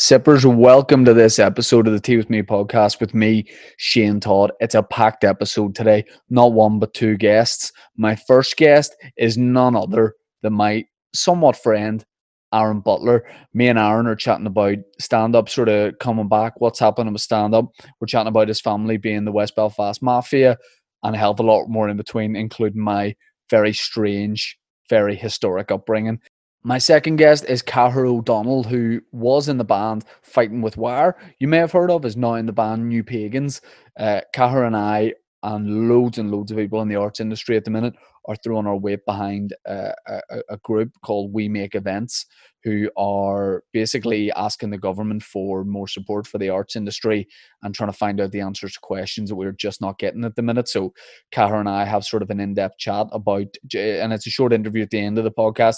Sippers, welcome to this episode of the Tea with Me podcast with me, Shane Todd. It's a packed episode today, not one but two guests. My first guest is none other than my somewhat friend, Aaron Butler. Me and Aaron are chatting about stand up, sort of coming back, what's happening with stand up. We're chatting about his family being the West Belfast Mafia and a hell of a lot more in between, including my very strange, very historic upbringing. My second guest is Cahir O'Donnell, who was in the band Fighting with Wire. You may have heard of, is now in the band New Pagans. Uh, Cahir and I, and loads and loads of people in the arts industry at the minute, are throwing our weight behind uh, a, a group called We Make Events, who are basically asking the government for more support for the arts industry and trying to find out the answers to questions that we're just not getting at the minute. So, Cahir and I have sort of an in depth chat about, and it's a short interview at the end of the podcast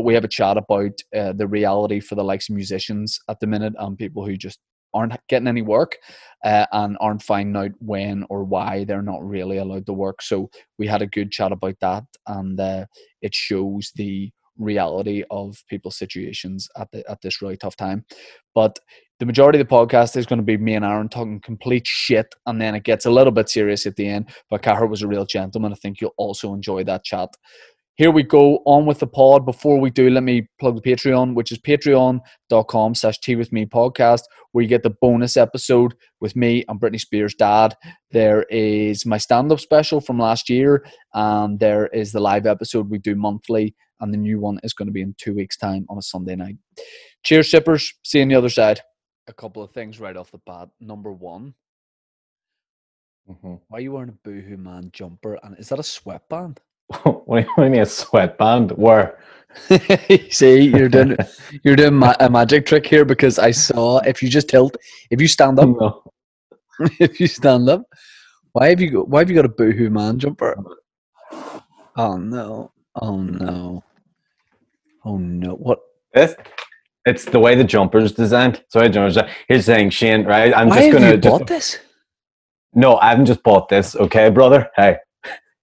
but we have a chat about uh, the reality for the likes of musicians at the minute and people who just aren't getting any work uh, and aren't finding out when or why they're not really allowed to work. So we had a good chat about that, and uh, it shows the reality of people's situations at the, at this really tough time. But the majority of the podcast is going to be me and Aaron talking complete shit, and then it gets a little bit serious at the end. But Cahir was a real gentleman. I think you'll also enjoy that chat here we go on with the pod. Before we do, let me plug the Patreon, which is patreon.com slash tea with me podcast, where you get the bonus episode with me and Britney Spears' dad. There is my stand up special from last year, and there is the live episode we do monthly, and the new one is going to be in two weeks' time on a Sunday night. Cheers, sippers. See you on the other side. A couple of things right off the bat. Number one, mm-hmm. why are you wearing a Boohoo Man jumper? And is that a sweatband? what do you mean a sweatband? Where? See, you're doing you're doing ma- a magic trick here because I saw if you just tilt, if you stand up, no. if you stand up, why have you got, why have you got a boohoo man jumper? Oh no! Oh no! Oh no! What? This? It's the way the jumper's designed. So here's the thing, Shane. Right? I'm why just gonna you just, bought this. No, I haven't just bought this. Okay, brother. Hey,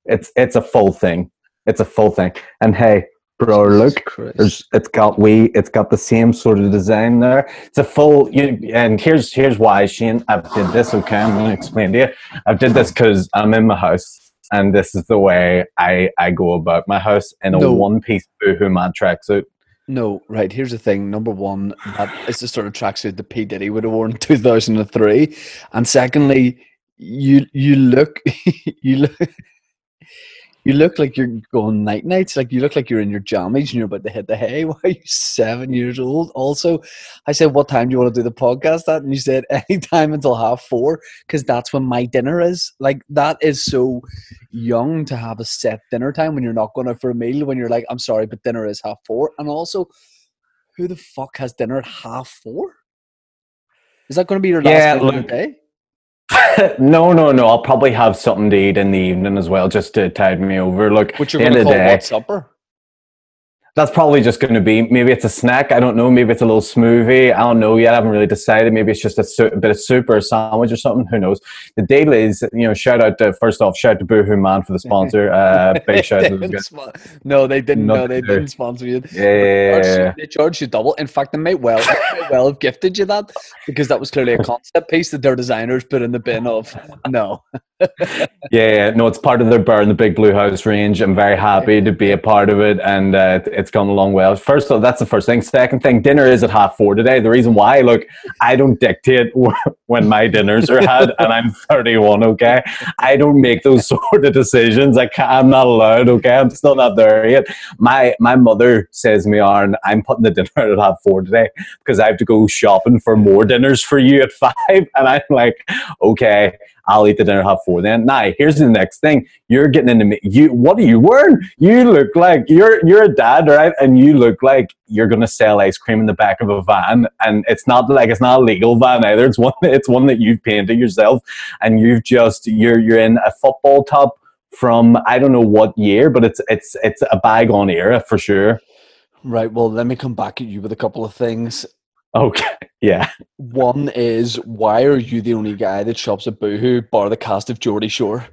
it's it's a full thing. It's a full thing. And hey, bro, look, it's got we, it's got the same sort of design there. It's a full. You, and here's here's why, Shane. I did this. Okay, I'm going to explain to you. I did this because I'm in my house, and this is the way I I go about my house in a no. one piece boohoo man tracksuit. No, right. Here's the thing. Number one, that is the sort of tracksuit that P Diddy would have worn in 2003, and secondly, you you look you look you look like you're going night nights. Like you look like you're in your jammies and you're about to hit the hay. Why are you seven years old? Also, I said, "What time do you want to do the podcast at?" And you said, "Any time until half four, because that's when my dinner is." Like that is so young to have a set dinner time when you're not going out for a meal. When you're like, "I'm sorry, but dinner is half four. And also, who the fuck has dinner at half four? Is that going to be your last yeah, look, day? no, no, no. I'll probably have something to eat in the evening as well, just to tide me over. Look, what you're going to call day, what supper? That's probably just going to be maybe it's a snack. I don't know. Maybe it's a little smoothie. I don't know yet. I haven't really decided. Maybe it's just a, su- a bit of soup or a sandwich or something. Who knows? The deal is, you know, shout out to first off, shout out to Boohoo Man for the sponsor. Uh, big shout out. no, they didn't. No, they didn't sponsor you. Yeah, yeah, yeah, They charged you double. In fact, they might well, they might well have gifted you that because that was clearly a concept piece that their designers put in the bin of. No. yeah, yeah, no, it's part of their Bear in the Big Blue House range. I'm very happy to be a part of it, and uh, it's gone along well. First, all, that's the first thing. Second thing, dinner is at half four today. The reason why, look, I don't dictate when my dinners are had, and I'm 31. Okay, I don't make those sort of decisions. I can't, I'm not allowed. Okay, I'm still not there yet. My my mother says to me, "Aaron, I'm putting the dinner at half four today because I have to go shopping for more dinners for you at five. And I'm like, okay. I'll eat the dinner half four then. Now, here's the next thing. You're getting into me. You, what are you wearing? You look like you're you're a dad, right? And you look like you're gonna sell ice cream in the back of a van, and it's not like it's not a legal van either. It's one it's one that you've painted yourself, and you've just you're you're in a football top from I don't know what year, but it's it's it's a bygone era for sure. Right. Well, let me come back at you with a couple of things. Okay. Yeah. One is why are you the only guy that shops at Boohoo bar the cast of Geordie Shore?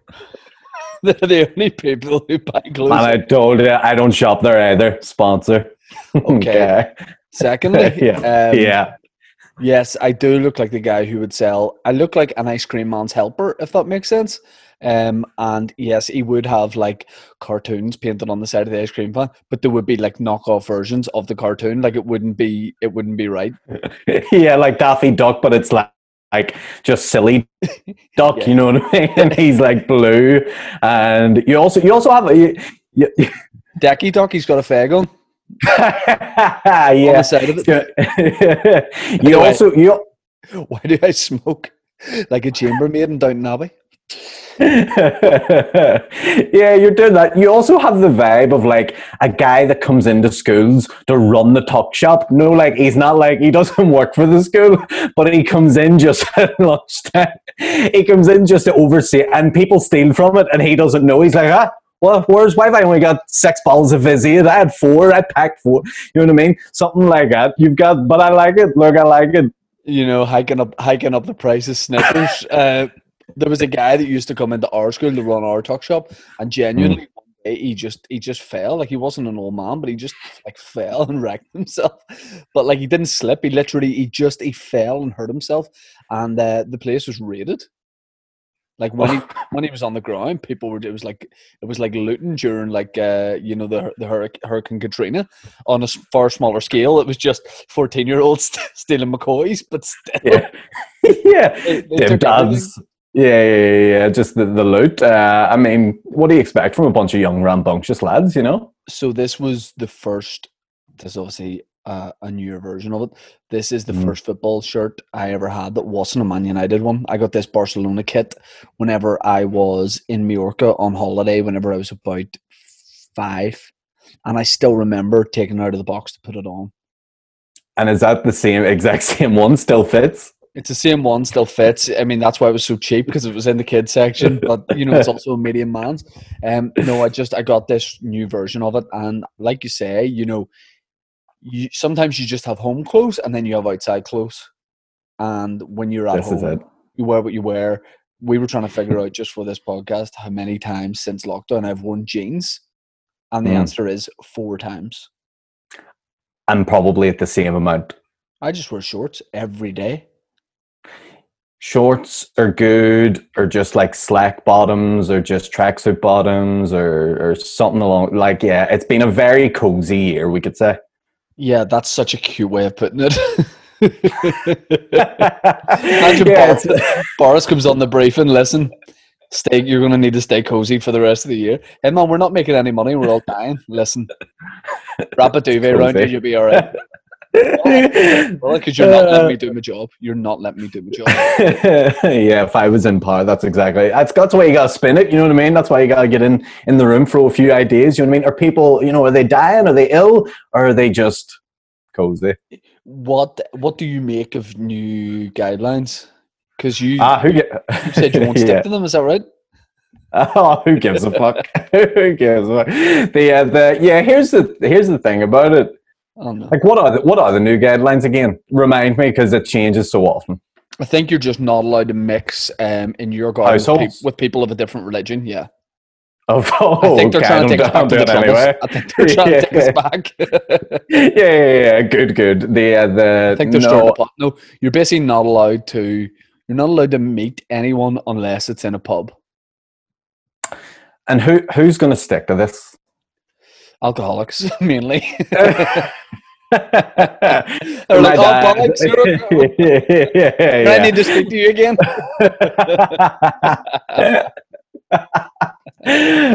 They're the only people who buy clothes. And I told you I don't shop there either. Sponsor. Okay. Secondly, yeah. Um, yeah. Yes, I do look like the guy who would sell. I look like an ice cream man's helper, if that makes sense. Um, and yes, he would have like cartoons painted on the side of the ice cream van, but there would be like knockoff versions of the cartoon. Like it wouldn't be, it wouldn't be right. yeah, like Daffy Duck, but it's like like just silly duck, Yeah. you know what I mean? And he's like blue, and you also you also have a you, you, Decky Duck, he's got a fag on, on the yeah. side of it. you Anyway. also you Why do I smoke like a chambermaid in Downton Abbey? yeah, you're doing that. You also have the vibe of like a guy that comes into schools to run the tuck shop. No, like he's not like he doesn't work for the school, but he comes in just at lunchtime. He comes in just to oversee, and people steal from it, and he doesn't know. He's like, ah. Well, where's why have I only got six bottles of fizzy? I had four. I packed four. You know what I mean? Something like that. You've got, but I like it. Look, I like it. you know, hiking up hiking up the price of Snickers. uh, there was a guy that used to come into our school to run our tuck shop, and genuinely day he just he just fell. Like he wasn't an old man, but he just like fell and wrecked himself. But like he didn't slip. He literally he just he fell and hurt himself, and uh, the place was raided. Like when he when he was on the ground, people were it was like it was like looting during like uh you know the the Hurricane Katrina on a far smaller scale. It was just fourteen year olds stealing McCoys, but still, Yeah, yeah. They- they dads. Yeah, yeah, yeah. Just the, the loot. Uh, I mean, what do you expect from a bunch of young rambunctious lads? You know. so this was the first this is obviously uh, a newer version of it this is the Mhm. first football shirt i ever had that wasn't a man united one i got this barcelona kit whenever i was in majorca on holiday whenever i was about five and i still remember taking it out of the box to put it on And is that the same exact same one? Still fits. it's the same one still fits i mean that's why it was so cheap because it was in the kids section but you know it's also a medium man's um no i just i got this new version of it and like you say you know you sometimes you just have home clothes and then you have outside clothes and when you're at This is home you wear what you wear we were trying to figure out just for this podcast how many times since lockdown i've worn jeans and the Mm. answer is four times And probably at the same amount. i just wear shorts every day Shorts are good, or just like slack bottoms, or just tracksuit bottoms, or or something along. Like, yeah, it's been a very cozy year, we could say. Yeah that's such a cute way of putting it yeah, Imagine it's- Boris, Boris comes on the briefing. Listen, stay. You're going to need to stay cozy for the rest of the year. Hey man, we're not making any money. We're all dying. Listen, wrap a duvet around you. You'll be all right. Well, because you're not letting me do my job. You're not letting me do my job. yeah, if I was in power, that's exactly. That's that's why you gotta spin it. You know what I mean? That's why you gotta get in in the room, throw a few ideas. You know what I mean? Are people, you know, are they dying? Are they ill? Or are they just cozy? What What do you make of new guidelines? Because you, Ah, who get? you said you won't stick yeah. to them. Is that right? Oh, who gives a fuck? who gives a fuck? The, uh, the yeah. Here's the here's the thing about it. Oh no. Like, what are the, what are the new guidelines again? Remind me because it changes so often. I think you're just not allowed to mix um, in your garden with, Households? with people of a different religion. Yeah. Of oh, I think they're okay, trying to take us back to the troubles. anyway. I think they're trying to take us back. yeah, yeah, yeah, good, good. The uh, the I think they're no, to put, no, you're basically not allowed to you're not allowed to meet anyone unless it's in a pub. and who who's going to stick to this? Alcoholics mainly. They're like, "Oh, bollocks, yeah, yeah, I need to speak to you again.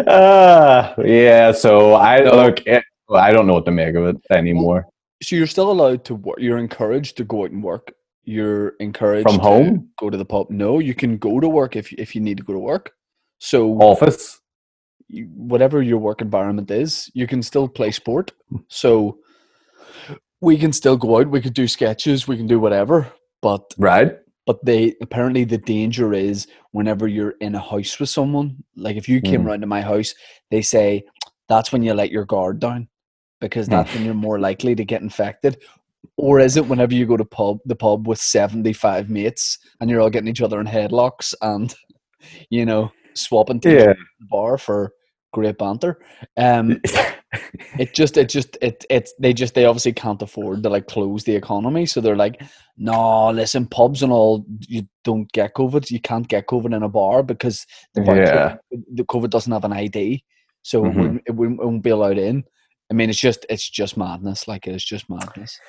uh, yeah, so I No. look. It, I don't know what to make of it anymore. So you're still allowed to work. You're encouraged to go out and work. You're encouraged From to home? go to the pub. No, you can go to work if if you need to go to work. So Office. Whatever your work environment is, you can still play sport. So we can still go out. We could do sketches. We can do whatever. But Right. but they apparently the danger is whenever you're in a house with someone. Like if you came Mm. round to my house, they say that's when you let your guard down because Mm. that's when you're more likely to get infected. Or is it whenever you go to pub the pub with seventy five mates and you're all getting each other in headlocks and you know swapping to Yeah. the bar for great banter. Um, it just, it just, it, it's they just they obviously can't afford to like close the economy, so they're like, no, listen, pubs and all, you don't get COVID. You can't get COVID in a bar because the bar, Yeah. the COVID doesn't have an ID, so it, Mhm. wouldn't, it wouldn't, it won't be allowed in. I mean, it's just, it's just madness. Like it's just madness.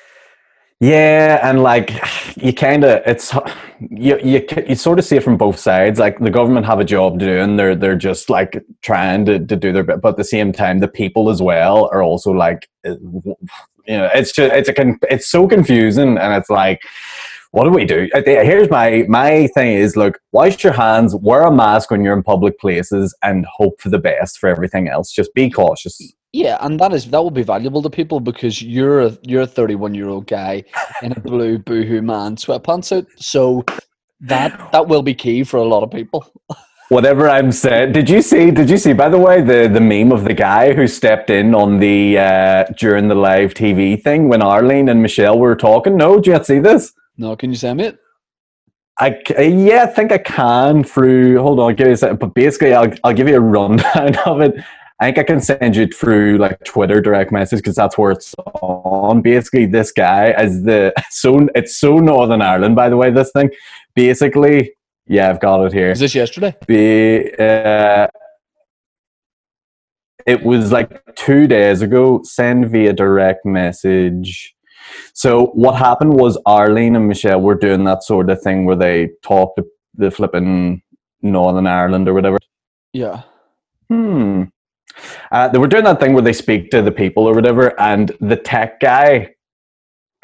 Yeah, and like you kind of it's you you you sort of see it from both sides. Like the government have a job to do, and they're they're just like trying to, to do their bit, but at the same time, the people as well are also like, uh, you know, it's just it's a it's so confusing, and it's like. What do we do? Here's my my thing is look, wash your hands, wear a mask when you're in public places, and hope for the best for everything else. Just be cautious. Yeah, and that is that will be valuable to people because you're a you're a 31 year old guy in a blue boohoo man sweatpants suit, so that that will be key for a lot of people. whatever I'm saying. Did you see? Did you see? By the way, the the meme of the guy who stepped in on the uh, during the live TV thing when Arlene and Michelle were talking. No, did you not see this? No, can you send me it? I, yeah, I think I can through. Hold on, give me a second. But basically, I'll I'll give you a rundown of it. I think I can send you through like Twitter direct message because that's where it's on. Basically, this guy is the so it's so Northern Ireland. By the way, this thing basically. Yeah, I've got it here. Is this yesterday? be uh, it was like two days ago send via direct message so what happened was arlene and michelle were doing that sort of thing where they talked the flipping northern ireland or whatever Yeah. hmm uh, they were doing that thing where they speak to the people or whatever and the tech guy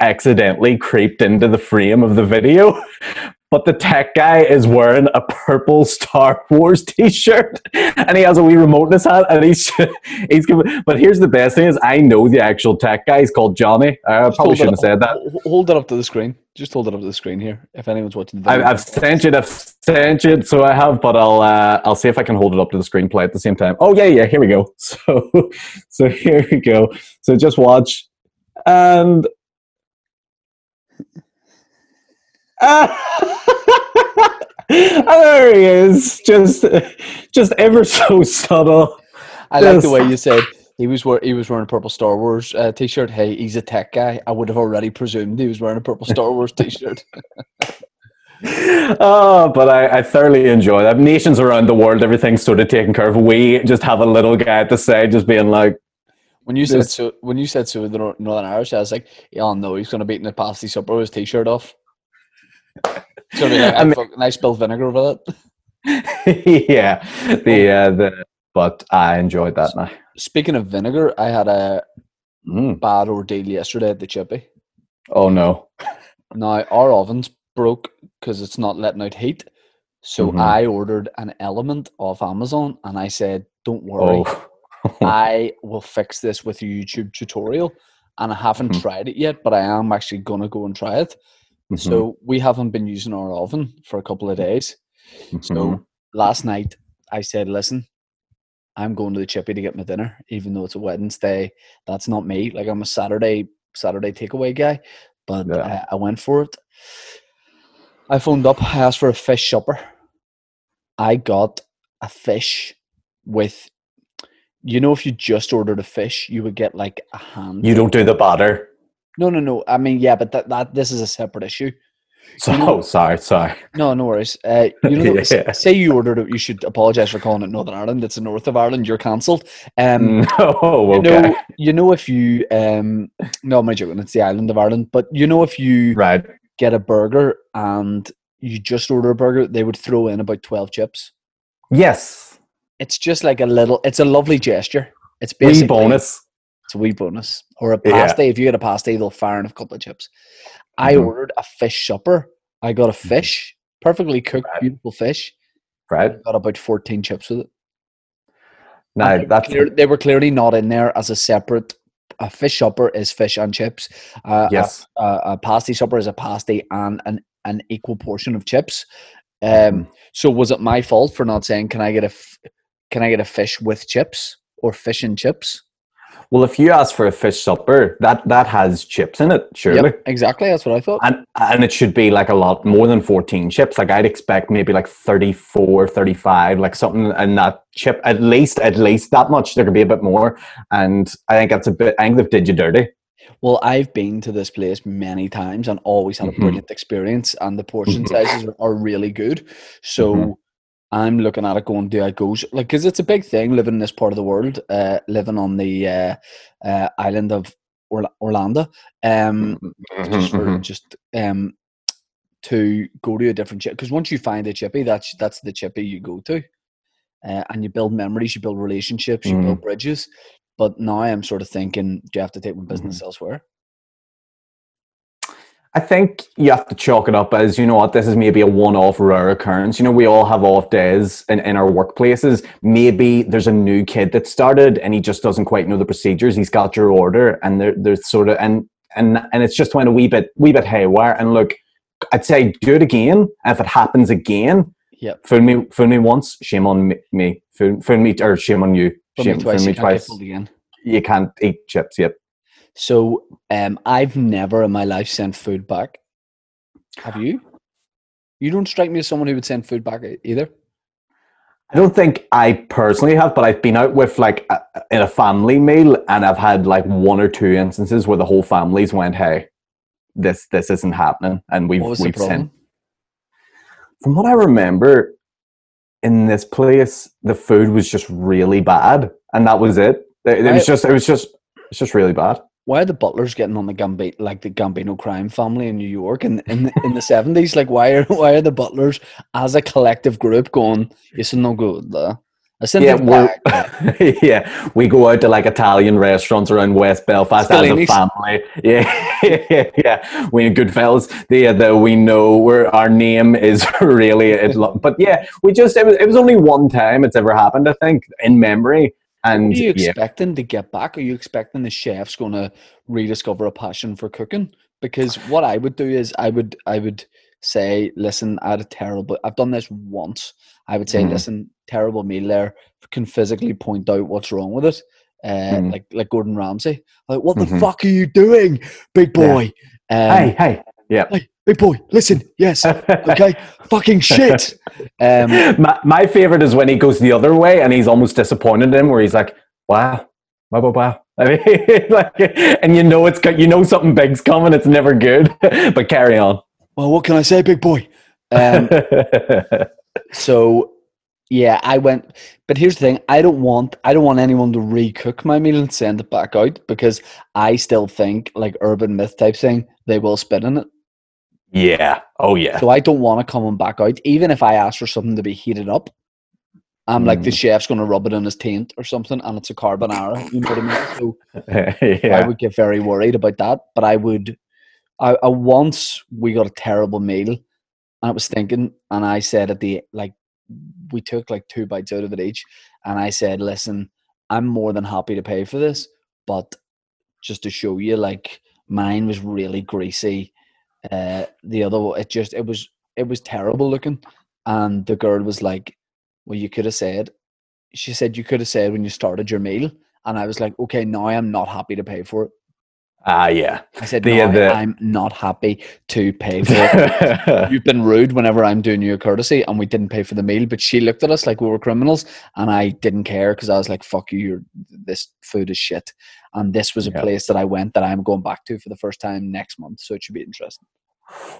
accidentally creeped into the frame of the video but the tech guy is wearing a purple Star Wars T-shirt, and he has a wee remote in his hand, and he's he's. Giving, but here's the best thing: is I know the actual tech guy. He's called Johnny. I Just probably shouldn't have said that. Hold it up to the screen. Just hold it up to the screen here. If anyone's watching the I, video. I've sent you. I've sent you. So I have, but I'll uh, I'll see if I can hold it up to the screen play at the same time. Oh yeah, yeah. Here we go. So so here we go. So just watch, and. And there he is, just, just ever so subtle. I like the way you said he was wear, he was wearing a purple Star Wars uh, t-shirt. Hey, he's a tech guy. I would have already presumed he was wearing a purple Star Wars t-shirt. oh, but I, I thoroughly enjoy that. Nations around the world, everything's sort of taken care of. We just have a little guy at the side, just being like, When you said so, when you said so, the Northern Irish, I was like, yeah, no, he's going to be eating a pasty supper with his t-shirt off. Going to like, I mean- I spilled vinegar with it. yeah, the uh, the. But I enjoyed that now. Speaking of vinegar, I had a Mm. bad ordeal yesterday at the chippy. Oh no! Now our oven's broke because it's not letting out heat. So Mhm. I ordered an element off Amazon and I said, Don't worry, Oh, I will fix this with a YouTube tutorial. And I haven't Mhm. tried it yet, but I am actually gonna go and try it. Mhm, So we haven't been using our oven for a couple of days. So mhm. last night I said, Listen, I'm going to the chippy to get my dinner, even though it's a Wednesday. That's not me. Like I'm a Saturday Saturday takeaway guy. But Yeah. uh, I went for it. I phoned up, I asked for a fish supper. I got a fish with you know if you just ordered a fish, you would get like a hand. you don't do the batter. No, no, no. I mean, yeah, but that, that this is a separate issue. So You know- sorry, sorry. No, no worries. Uh, you know, Yeah. say you ordered it, you should apologize for calling it Northern Ireland. It's the north of Ireland. You're cancelled. Um, No, you okay, know, you know if you um, no, I'm joking. It's the island of Ireland. But you know if you right. get a burger and you just order a burger, they would throw in about twelve chips. Yes, It's just like a little. It's a lovely gesture. It's wee basically bonus. It's a wee bonus or a Yeah. pasty. If you get a pasty, they'll fire in a couple of chips. I Mhm. ordered a fish supper. I got a fish, perfectly cooked, Right. beautiful fish. Right I got about fourteen chips with it. now, And they, were that's clear- they were clearly not in there as a separate. A fish supper is fish and chips. Uh, yes. A, a, a pasty supper is a pasty and an an equal portion of chips. Um, Mhm. So was it my fault for not saying can I get a f- can I get a fish with chips or fish and chips? Well, if you ask for a fish supper, that that has chips in it, surely. Yep, exactly. That's what I thought. And and it should be like a lot more than 14 chips. Like I'd expect maybe like 34, 35, like something in that chip. At least at least that much. There could be a bit more. And I think that's a bit I think they've did you dirty. Well, I've been to this place many times and always had a Mhm. brilliant experience, and the portion Mhm. sizes are, really good. So Mhm. I'm looking at it going, do I go? Like, because it's a big thing living in this part of the world, uh, living on the uh, uh, island of Orla- Orlando. Um, just for Mhm. just um, to go to a different chip. Because once you find a chippy, that's that's the chippy you go to, uh, and you build memories, you build relationships, you build bridges. But now I'm sort of thinking, do you have to take my business elsewhere? I think you have to chalk it up as you know what this is maybe a one-off rare occurrence. You know, we all have off days in, in our workplaces. Maybe there's a new kid that started and he just doesn't quite know the procedures. He's got your order and there, there's sort of and and and it's just went a wee bit wee bit haywire. And look, I'd say do it again. And if it happens again, Yep. fool me fool me once, shame on me. me. Fool, fool me or shame on you. From Shame, me twice, fool you me can't twice. again. You can't eat chips. Yep. So um, I've never in my life sent food back. Have you? You don't strike me as someone who would send food back either. I don't think I personally have, but I've been out with like a, in a family meal, and I've had like one or two instances where the whole families went, "Hey, this this isn't happening," and we've we've sent. From what I remember, in this place, the food was just really bad, and that was it. It, it was just it was just it's just really bad. Why are the butlers getting on the Gambino, like the Gambino crime family in New York in in the, in the seventies? Like, why are why are the butlers as a collective group going? It's no good. Uh, Yeah, yeah, we go out to like Italian restaurants around West Belfast as a family. Yeah, yeah, yeah. We good fellas. The the we know where our name is really it. But yeah, we just it was it was only one time it's ever happened. I think in memory. And What are you yeah, expecting to get back? Are you expecting the chef's going to rediscover a passion for cooking? Because what I would do is I would I would say, listen, I had a terrible. I've done this once. I would say, Mhm. listen, terrible meal there. Can physically point out what's wrong with it, uh, Mhm. like like Gordon Ramsay. Like, what the Mhm. fuck are you doing, big Yeah. boy? Um, hey, hey, yeah. hey, big boy, listen. Yes, okay, fucking shit. Um, my my favorite is when he goes the other way and he's almost disappointed in him, where he's like, "Wow, wow, wow, wow." I mean, like, and you know it's you know something big's coming. It's never good, but carry on. well, what can I say, big boy? Um, So yeah, I went but here's the thing, I don't want I don't want anyone to recook my meal and send it back out because I still think like urban myth type thing, they will spit in it. Yeah. Oh yeah. So I don't want it coming back out. Even if I ask for something to be heated up, I'm like the Mm. chef's gonna rub it in his taint or something and it's a carbonara. You know what I mean? So I would get very worried about that. But I would I, I once we got a terrible meal and I was thinking and I said at the like we took like two bites out of it each and I said, Listen, I'm more than happy to pay for this, but just to show you, like mine was really greasy. Uh the other it just it was it was terrible looking. And the girl was like, Well you could have said she said you could have said when you started your meal and I was like, Okay, now I'm not happy to pay for it. Ah yeah. I said, The- no, the- I'm not happy to pay for it. You've been rude whenever I'm doing you a courtesy and we didn't pay for the meal. But she looked at us like we were criminals and I didn't care because I was like, fuck you, you're, this food is shit. And this was a Yeah. place that I went that I'm going back to for the first time next month. So it should be interesting.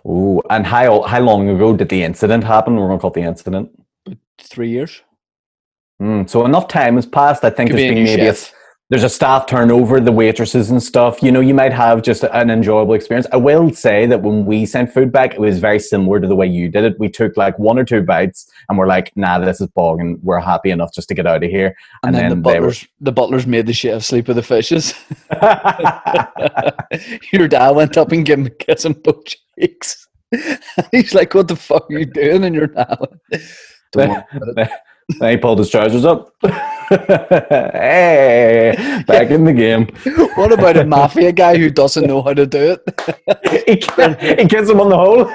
Ooh, and how how long ago did the incident happen? We're gonna call it the incident. Three years. Mm, so enough time has passed. I think Could be there's a been maybe a. there's a staff turnover, the waitresses and stuff. You know, you might have just an enjoyable experience. I will say that when we sent food back, it was very similar to the way you did it. We took like one or two bites and we're like, nah, this is bogging. We're happy enough just to get out of here. And, then, the they were- butlers, the butlers made the chef sleep with the fishes. Your dad went up and gave him a kiss on both cheeks. He's like, "What the fuck are you doing?" And your dad, went, "Don't worry about it." then he pulled his trousers up. hey, back in the game. What about a mafia guy who doesn't know how to do it? he, ki- he kissed him on the hole.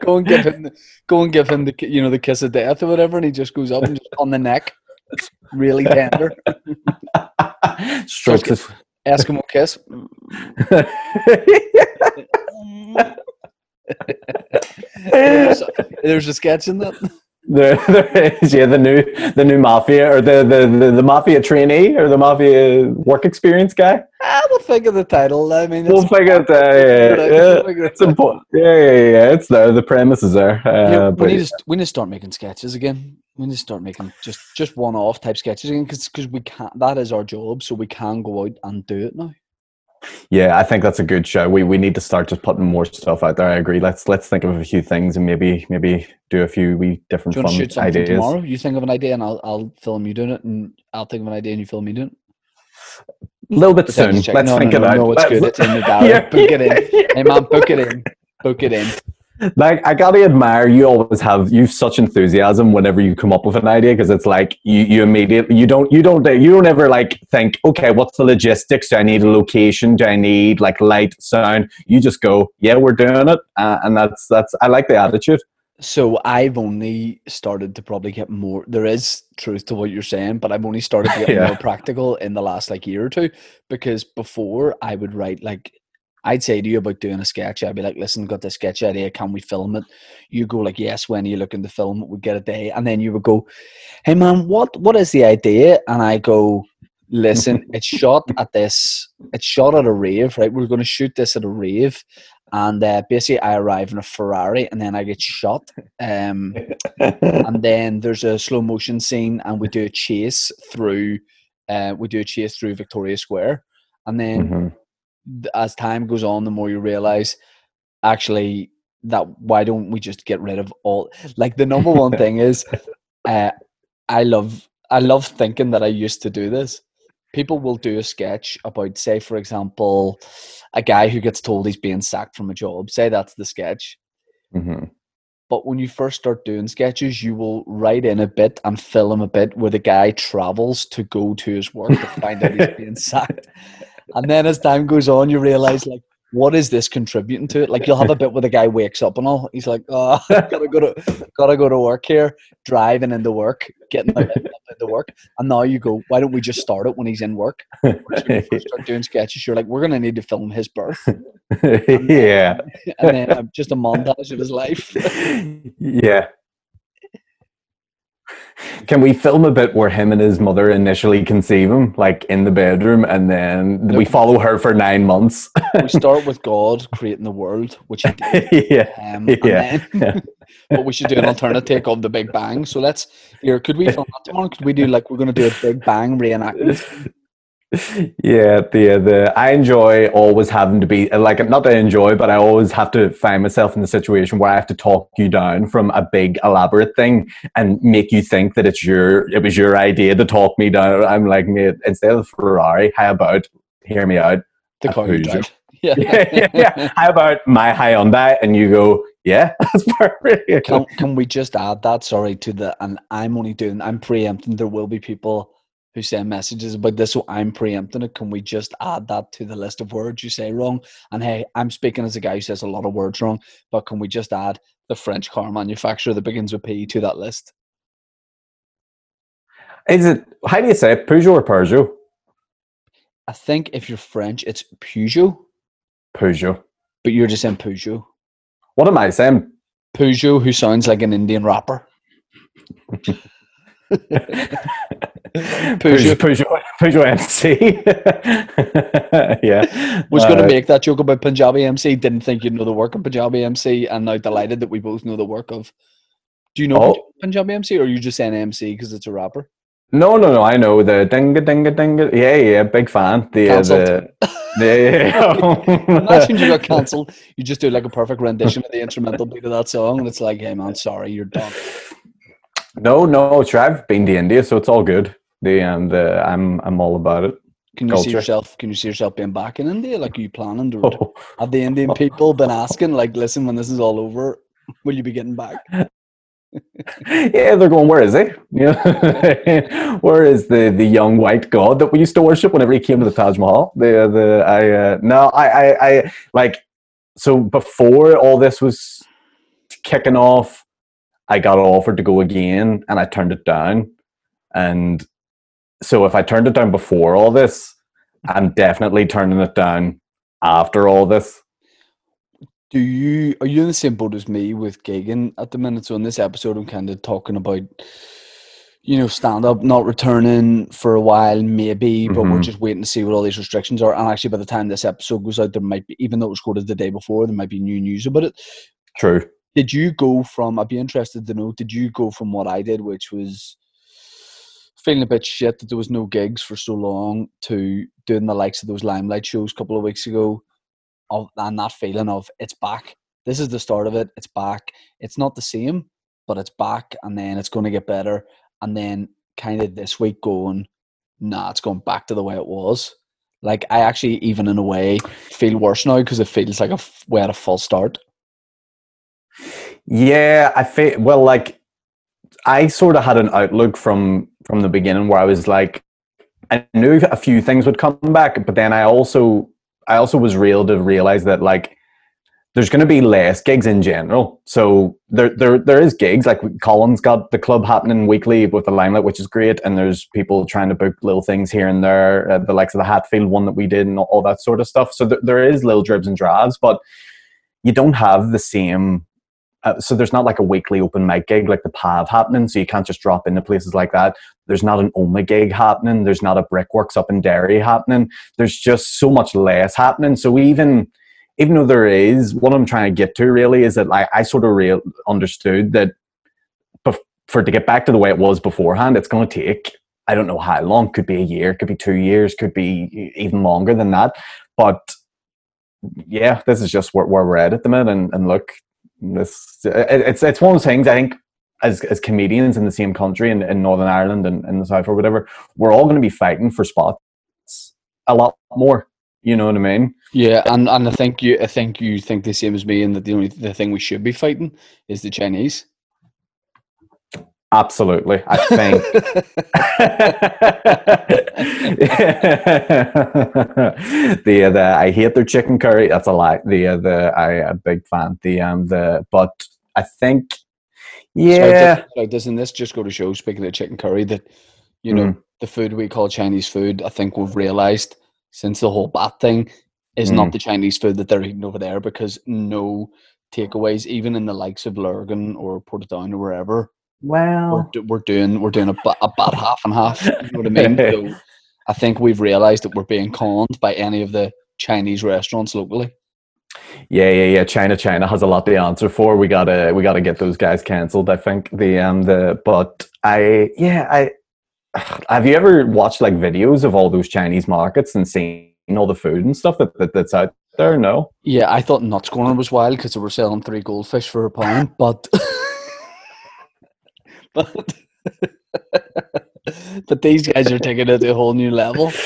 Go and give him, the, go and give him the, you know, the kiss of death or whatever, and he just goes up and just on the neck, really tender. Strokes his. Eskimo kiss. there's, there's a sketch in that. There, there is, yeah, the new the new mafia or the, the, the, the mafia trainee or the mafia work experience guy. Will think of the title. I mean, We'll figure it out. Yeah, yeah, yeah. It's important. Yeah, yeah, yeah, yeah. It's there. The premise is there. Uh, Yeah, we need to we need to start making sketches again. We need to start making just just one off type sketches again because we can't. That is our job, so we can go out and do it now. Yeah, I think that's a good show. We we need to start just putting more stuff out there. I agree. Let's let's think of a few things and maybe maybe do a few wee different Do you fun ideas. tomorrow? You think of an idea, and I'll I'll film you doing it, and I'll think of an idea, and you film me doing it. A little bit soon. Let's no, think no, it no, it's good. Let's- It's in the diary. Yeah, Book it in. Hey man, book it in. Book it in. Like I gotta admire you always have you've such enthusiasm whenever you come up with an idea because it's like you you immediately you don't you don't you don't ever like think okay what's the logistics do I need a location do I need like light sound you just go yeah we're doing it uh, and that's that's I like the attitude So I've only started to probably get more. There is truth to what you're saying, but I've only started to get Yeah. more practical in the last like year or two. Because before I would write like, I'd say to you about doing a sketch. I'd be like, "Listen, got this sketch idea. Can we film it?" You go like, "Yes." When are you looking to film it? We get a day, and then you would go, "Hey man, what what is the idea?" And I go, "Listen, it's shot at this. It's shot at a rave, right? We're going to shoot this at a rave." And uh, basically, I arrive in a Ferrari, and then I get shot. Um, and then there's a slow motion scene and we do a chase through uh, we do a chase through victoria square and then Mhm. As time goes on the more you realize actually that why don't we just get rid of all like the number one thing is uh, i love i love thinking that i used to do this people will do a sketch about say for example a guy who gets told he's being sacked from a job say that's the sketch Mhm. but when you first start doing sketches, you will write in a bit and film a bit where the guy travels to go to his work to find out he's being sacked. And then as time goes on, you realize like, what is this contributing to it? Like you'll have a bit where the guy wakes up and all. He's like, oh, gotta go to gotta go to work here, driving into work, getting out into work. And now you go, why don't we just start it when he's in work? When you first start doing sketches, you're like, we're gonna need to film his birth, yeah and then um, just a montage of his life. yeah. Can we film a bit where him and his mother initially conceive him, like in the bedroom, and then we follow her for nine months? we start with God creating the world, which he did. yeah. Um, Yeah, then, but we should do an alternate take of the Big Bang. So let's here. Could we film that tomorrow? Could we do like we're going to do a Big Bang reenactment? Yeah, the uh, the I enjoy always having to be like not that I enjoy, but I always have to find myself in the situation where I have to talk you down from a big elaborate thing and make you think that it's your it was your idea to talk me down. I'm like, mate, instead of Ferrari, how about hear me out? The car you drive. Yeah. yeah, yeah, yeah. How about my Hyundai? And you go, yeah, that's perfect. Can, can we just add that? Sorry to the and I'm only doing. I'm preempting. There will be people who send messages about this, so I'm preempting it. Can we just add that to the list of words you say wrong? And hey, I'm speaking as a guy who says a lot of words wrong, but can we just add the French car manufacturer that begins with P to that list? Is it? How do you say it? Peugeot or Peugeot? I think if you're French, it's Peugeot, Peugeot. but you're just saying Peugeot. What am I saying? Peugeot, who sounds like an Indian rapper. Peugeot, Peugeot, Peugeot MC. yeah, Was going Uh, to make that joke about Punjabi MC. Didn't think you'd know the work of Punjabi MC, and now delighted that we both know the work of. Do you know Oh. Punjabi MC, or are you just saying MC because it's a rapper? No, no, no. I know the dinga dinga dinga. Yeah, yeah. Big fan. The uh, Cancelled. the. Imagine you got cancelled. You just do like a perfect rendition of the instrumental beat of that song, and it's like, "Hey man, sorry, you're done." No, no. Sure, I've been to India, so it's all good. The um, the I'm I'm all about it. Can you see yourself? Can you see yourself being back in India? Like, are you planning to? Oh, Have the Indian people been asking, like, listen, when this is all over, will you be getting back? yeah, they're going. Where is he? Yeah, where is the the young white god that we used to worship whenever he came to the Taj Mahal? The the I uh, no, I, I I like so before all this was kicking off, I got offered to go again, and I turned it down, and so if I turned it down before all this, I'm definitely turning it down after all this. Do you are you in the same boat as me with gigging at the minute? So in this episode, I'm kind of talking about you know stand up not returning for a while, maybe, but we're Mhm. just waiting to see what all these restrictions are. And actually, by the time this episode goes out, there might be even though it was recorded the day before, there might be new news about it. True. Did you go from? I'd be interested to know. Did you go from what I did, which was feeling a bit shit that there was no gigs for so long, to doing the likes of those limelight shows a couple of weeks ago, of and that feeling of it's back. This is the start of it. It's back. It's not the same, but it's back, and then it's going to get better. And then kind of this week going, nah, it's going back to the way it was. Like I actually, even in a way, feel worse now because it feels like a we had a false start. Yeah, I feel well. Like I sort of had an outlook from from the beginning where I was like, I knew a few things would come back, but then I also I also was real to realize that like there's going to be less gigs in general. So there there there is gigs like Colin's got the club happening weekly with the Limelight, which is great, and there's people trying to book little things here and there, uh, the likes of the Hatfield one that we did and all, all that sort of stuff. So th- there is little dribs and drabs, but you don't have the same uh, so there's not like a weekly open mic gig like the PAV happening, so you can't just drop into places like that. There's not an OMA gig happening. There's not a Brickworks up in Derry happening. There's just so much less happening. So even even though there is, what I'm trying to get to really is that like I sort of real understood that bef- for to get back to the way it was beforehand, it's going to take I don't know how long. Could be a year, could be two years, could be even longer than that. But yeah, this is just where, where we're at at the minute. And, and look, this it's it's one of those things I think as as comedians in the same country in, in Northern Ireland and in the South or whatever, we're all going to be fighting for spots a lot more. You know what I mean? Yeah, and, and I think you I think you think the same as me, and that the only the thing we should be fighting is the Chinese. Absolutely. I think the uh, the I hate their chicken curry. That's a lie. The uh, the I a big fan. The um the but I think yeah does- sorry, doesn't this just go to show? Speaking of chicken curry, that you know Mm. the food we call Chinese food. I think we've realized since the whole bat thing is not Mm. the Chinese food that they're eating over there because no takeaways, even in the likes of Lurgan or Portadown or wherever, well do- we're doing we're doing a, a bad half and half. You know what I mean? So I think we've realized that we're being conned by any of the Chinese restaurants locally. yeah yeah yeah China China has a lot to answer for. We gotta we gotta get those guys cancelled. I think the um the but I yeah I have you ever watched like videos of all those Chinese markets and seen all the food and stuff that, that that's out there? No. Yeah, I thought Nutts Corner was wild because they were selling three goldfish for a pound, but but but these guys are taking it to a whole new level.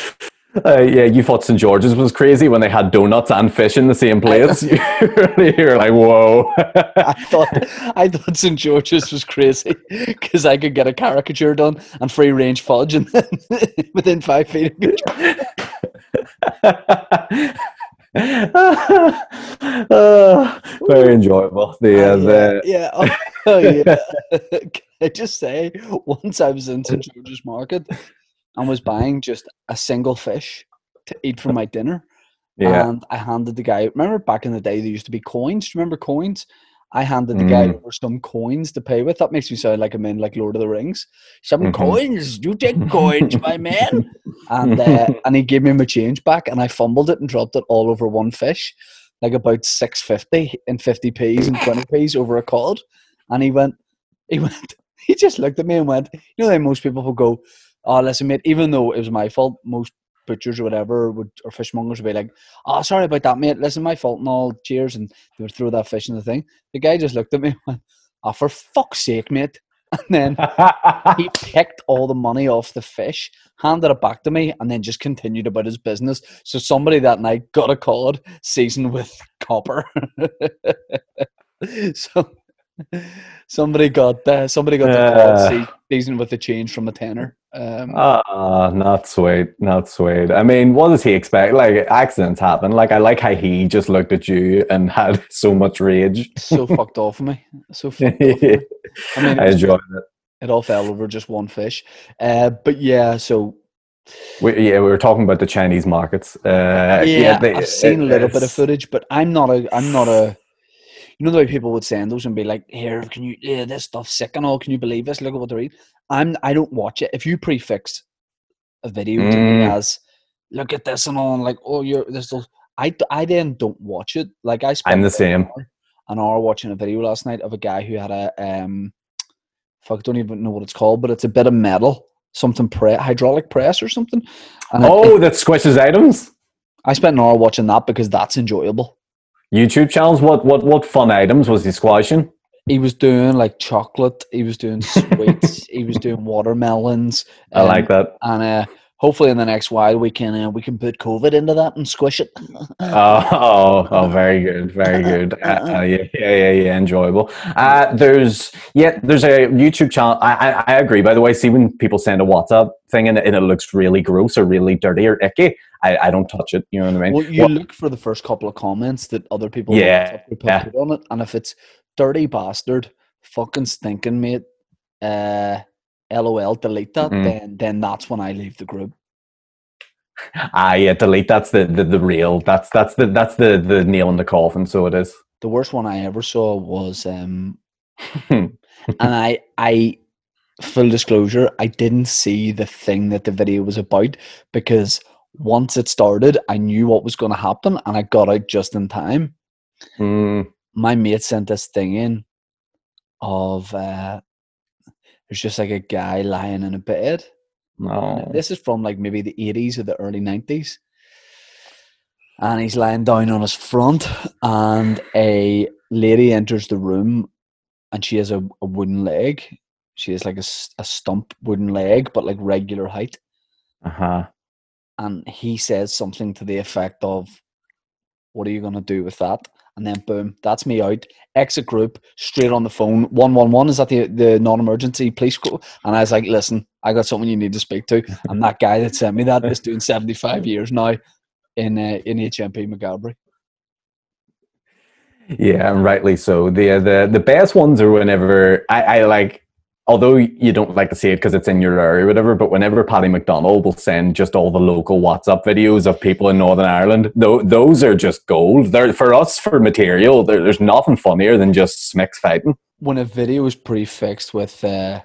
Uh, yeah, you thought St George's was crazy when they had donuts and fish in the same place. You're like, whoa. I thought I thought St George's was crazy because I could get a caricature done and free range fudge and within five feet. Uh, very enjoyable. The, uh, Uh, the yeah, yeah. Oh, yeah. I just say, once I was in St George's Market and was buying just a single fish to eat for my dinner. yeah, And I handed the guy, remember back in the day, there used to be coins. Do you remember coins? I handed the guy Mm. over some coins to pay with. That makes me sound like I'm in like Lord of the Rings. Some Mhm. coins, you take coins, my man. And uh, and he gave me my change back, and I fumbled it and dropped it all over one fish, like about six fifty and fifty p's and twenty p's over a cod. And he went, he went, he just looked at me and went, you know, how most people will go, oh, listen, mate, even though it was my fault, most butchers or whatever would or fishmongers would be like, oh, sorry about that, mate. Listen, my fault and all. Cheers, and they would throw that fish in the thing. The guy just looked at me and went, oh, for fuck's sake, mate. And then he picked all the money off the fish, handed it back to me, and then just continued about his business. So somebody that night got a cod seasoned with copper. so somebody got uh, somebody got the Uh. sea- seasoned with the change from a tenner. Um, Ah, not sweet, not sweet. I mean, what does he expect? Like accidents happen. Like I like how he just looked at you and had so much rage. so fucked off of me. So fucked off of me. I mean, I enjoyed it. it all fell over just one fish. Uh, but yeah, so We, yeah, we were talking about the Chinese markets. Uh, yeah, they- I've seen a little bit of footage, but I'm not a. I'm not a. You know the way people would send those and be like, "Here, can you? Yeah, this stuff's sick and all. Can you believe this? Look at what they're eating." I'm. I don't watch it. If you prefix a video to me Mm. as, "Look at this," and all, and like, "Oh, you're this," stuff," I I then don't watch it. Like I spent I'm the same. An hour, an hour watching a video last night of a guy who had a um, fuck, I don't even know what it's called, but it's a bit of metal, something pre- hydraulic press or something. And it- Oh, that squishes items. I spent an hour watching that because that's enjoyable. YouTube channels. What what what fun items was he squashing? He was doing like chocolate. He was doing sweets. he was doing watermelons. I um, like that. And uh, hopefully, in the next while, we can uh, we can put COVID into that and squish it. Oh, oh, oh, very good, very good. Uh, uh, yeah, yeah, yeah, yeah, enjoyable. Uh, there's yeah, there's a YouTube channel. I, I, I agree. By the way, see when people send a WhatsApp thing and, and it looks really gross or really dirty or icky, I, I don't touch it. You know what I mean? well, you What- look for the first couple of comments that other people Yeah, group yeah. have put on it, and if it's dirty bastard, fucking stinking mate, uh, lol, delete that. Mhm. Then then that's when I leave the group. ah, yeah, delete. That's the, the the real. That's that's the that's the the nail in the coffin. So it is. The worst one I ever saw was um and I I full disclosure, I didn't see the thing that the video was about because once it started, I knew what was going to happen and I got out just in time. Mm, My mate sent this thing in of uh there's just like a guy lying in a bed. No. This is from like maybe the 80s or the early 90s. And he's lying down on his front, and a lady enters the room, and she has a, a wooden leg. She has like a, a stump wooden leg, but like regular height. Uh huh. And he says something to the effect of, What are you going to do with that? And then boom, that's me out. Exit group, straight on the phone. 111 is that the, the non emergency police call? And I was like, Listen, I got something you need to speak to. And that guy that sent me that is doing 75 years now in uh, in HMP Maghaberry. Yeah, and rightly so. The the the best ones are whenever I, I like. Although you don't like to see it because it's in your area or whatever, but whenever Paddy McDonald will send just all the local WhatsApp videos of people in Northern Ireland, tho- those are just gold. They're for us for material. There's nothing funnier than just smicks fighting. When a video is prefixed with uh,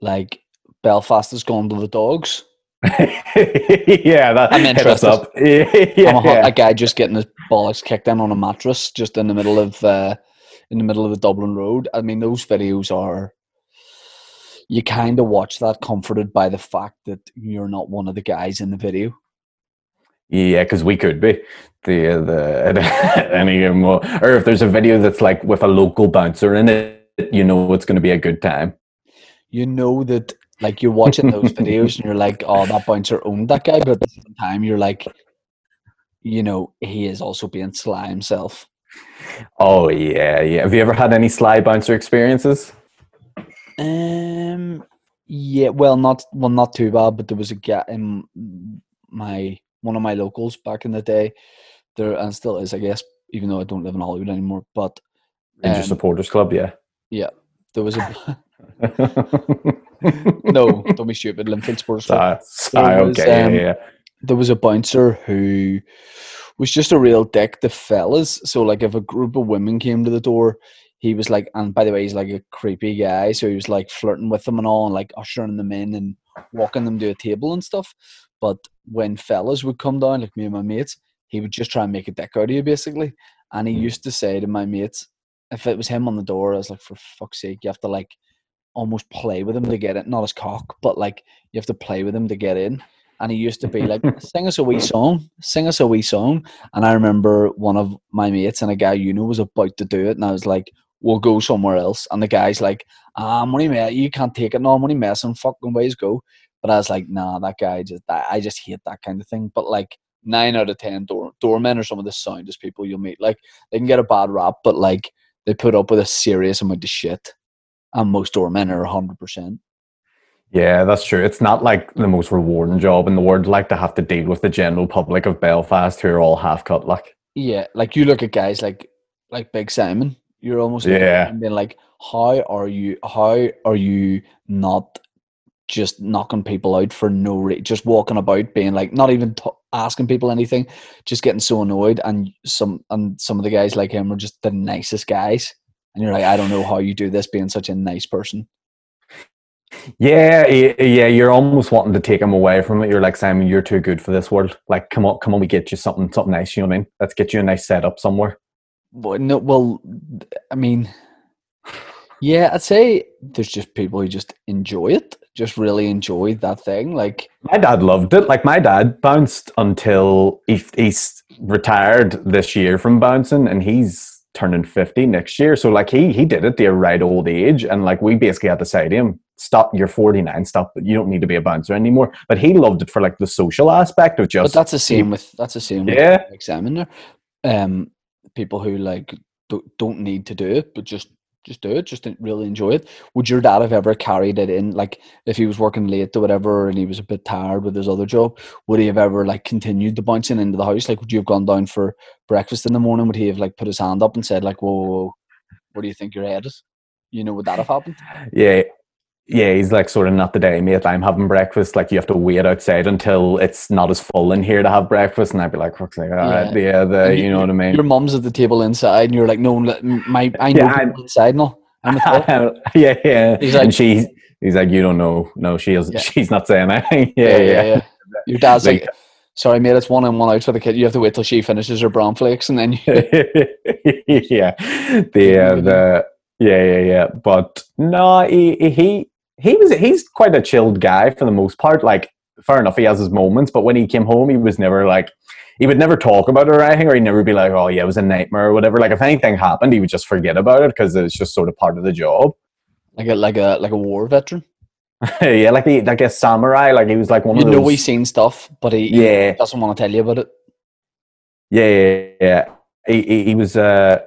like Belfast has gone to the dogs, yeah, that I'm hit us interested. up. Yeah, yeah, I'm a, yeah. a guy just getting his bollocks kicked in on a mattress just in the middle of uh, in the middle of the Dublin Road. I mean, those videos are you kind of watch that comforted by the fact that you're not one of the guys in the video. Yeah, because we could be the the any given or if there's a video that's like with a local bouncer in it, you know it's going to be a good time. You know that like you're watching those videos and you're like, oh, that bouncer owned that guy, but at the same time you're like, you know, he is also being sly himself. Oh yeah, yeah. Have you ever had any sly bouncer experiences? Um. Yeah. Well, not well, not too bad. But there was a guy in my one of my locals back in the day. There and still is, I guess, even though I don't live in Holywood anymore. But Um, supporters club, yeah. Yeah. There was a no. Don't be stupid. Linfield Sports Club. Sorry, sorry, There was, okay, um, yeah, yeah. There was a bouncer who was just a real dick to fellas. So like, if a group of women came to the door. He was like, and by the way, he's like a creepy guy. So he was like flirting with them and all, and like ushering them in and walking them to a table and stuff. But when fellas would come down, like me and my mates, he would just try and make a dick out of you, basically. And he Mm. used to say to my mates, if it was him on the door, I was like, for fuck's sake, you have to like almost play with him to get it. Not his cock, but like you have to play with him to get in. And he used to be like, sing us a wee song, sing us a wee song. And I remember one of my mates and a guy you know was about to do it. And I was like, we'll go somewhere else. And the guy's like, ah, money mate, you can't take it. No, money messing, fucking ways go. But I was like, nah, that guy just, I I just hate that kind of thing. But like nine out of 10 door, doormen are some of the soundest people you'll meet. Like they can get a bad rap, but like they put up with a serious amount of shit. And most doormen are 100%. Yeah, that's true. It's not like the most rewarding job in the world, like to have to deal with the general public of Belfast who are all half cut. Like, Yeah, like you look at guys like like Big Simon, you're almost Yeah. him being like, how are you? How are you not just knocking people out for no reason, just walking about being like not even t- asking people anything, just getting so annoyed. And some and some of the guys like him are just the nicest guys, and you're like, I don't know how you do this being such a nice person. Yeah, yeah, you're almost wanting to take him away from it. You're like, Simon, you're too good for this world. Like, come on, come on, we get you something, something nice. You know what I mean? Let's get you a nice setup somewhere. Well, no, well, I mean, yeah, I'd say there's just people who just enjoy it, just really enjoy that thing. Like my dad loved it. Like my dad bounced until he, he's retired this year from bouncing, and he's turning 50 next year. So like he he did it the right old age and like we basically had to say to him, stop, you're 49, stop, you don't need to be a bouncer anymore. But he loved it for like the social aspect of just But that's the same with that's the same yeah. with examiner. Um people who like don't need to do it but just just do it, just really enjoy it. Would your dad have ever carried it in, like if he was working late or whatever, and he was a bit tired with his other job? Would he have ever like continued the bouncing into the house? Like, would you have gone down for breakfast in the morning? Would he have like put his hand up and said like, "Whoa, whoa, whoa what do you think your head is?" You know, would that have happened? Yeah, yeah, he's like sort of not the day, mate. I'm having breakfast. Like you have to wait outside until it's not as full in here to have breakfast, and I'd be like, "Fuck's sake, all right, yeah, yeah the, you, you, know what I mean." Your mum's at the table inside, and you're like, "No, my I know yeah, inside now." yeah, yeah. He's like, and she, he's like, "You don't know. No, she is. Yeah. She's not saying anything." yeah, yeah, yeah, Your dad's like, like sorry, mate, it's one and one out for the kid. You have to wait till she finishes her Bran Flakes, and then you. yeah, the uh, the yeah yeah yeah, but no, he he he was he's quite a chilled guy for the most part. Like, fair enough, he has his moments, but when he came home, he was never like he would never talk about it or anything, or he'd never be like, "Oh yeah, it was a nightmare" or whatever. Like, if anything happened, he would just forget about it because it's just sort of part of the job. Like a like a like a war veteran. yeah, like he like a samurai. Like he was like one you of those. know he's seen stuff, but he yeah he doesn't want to tell you about it. Yeah, yeah, yeah. He, he, he was uh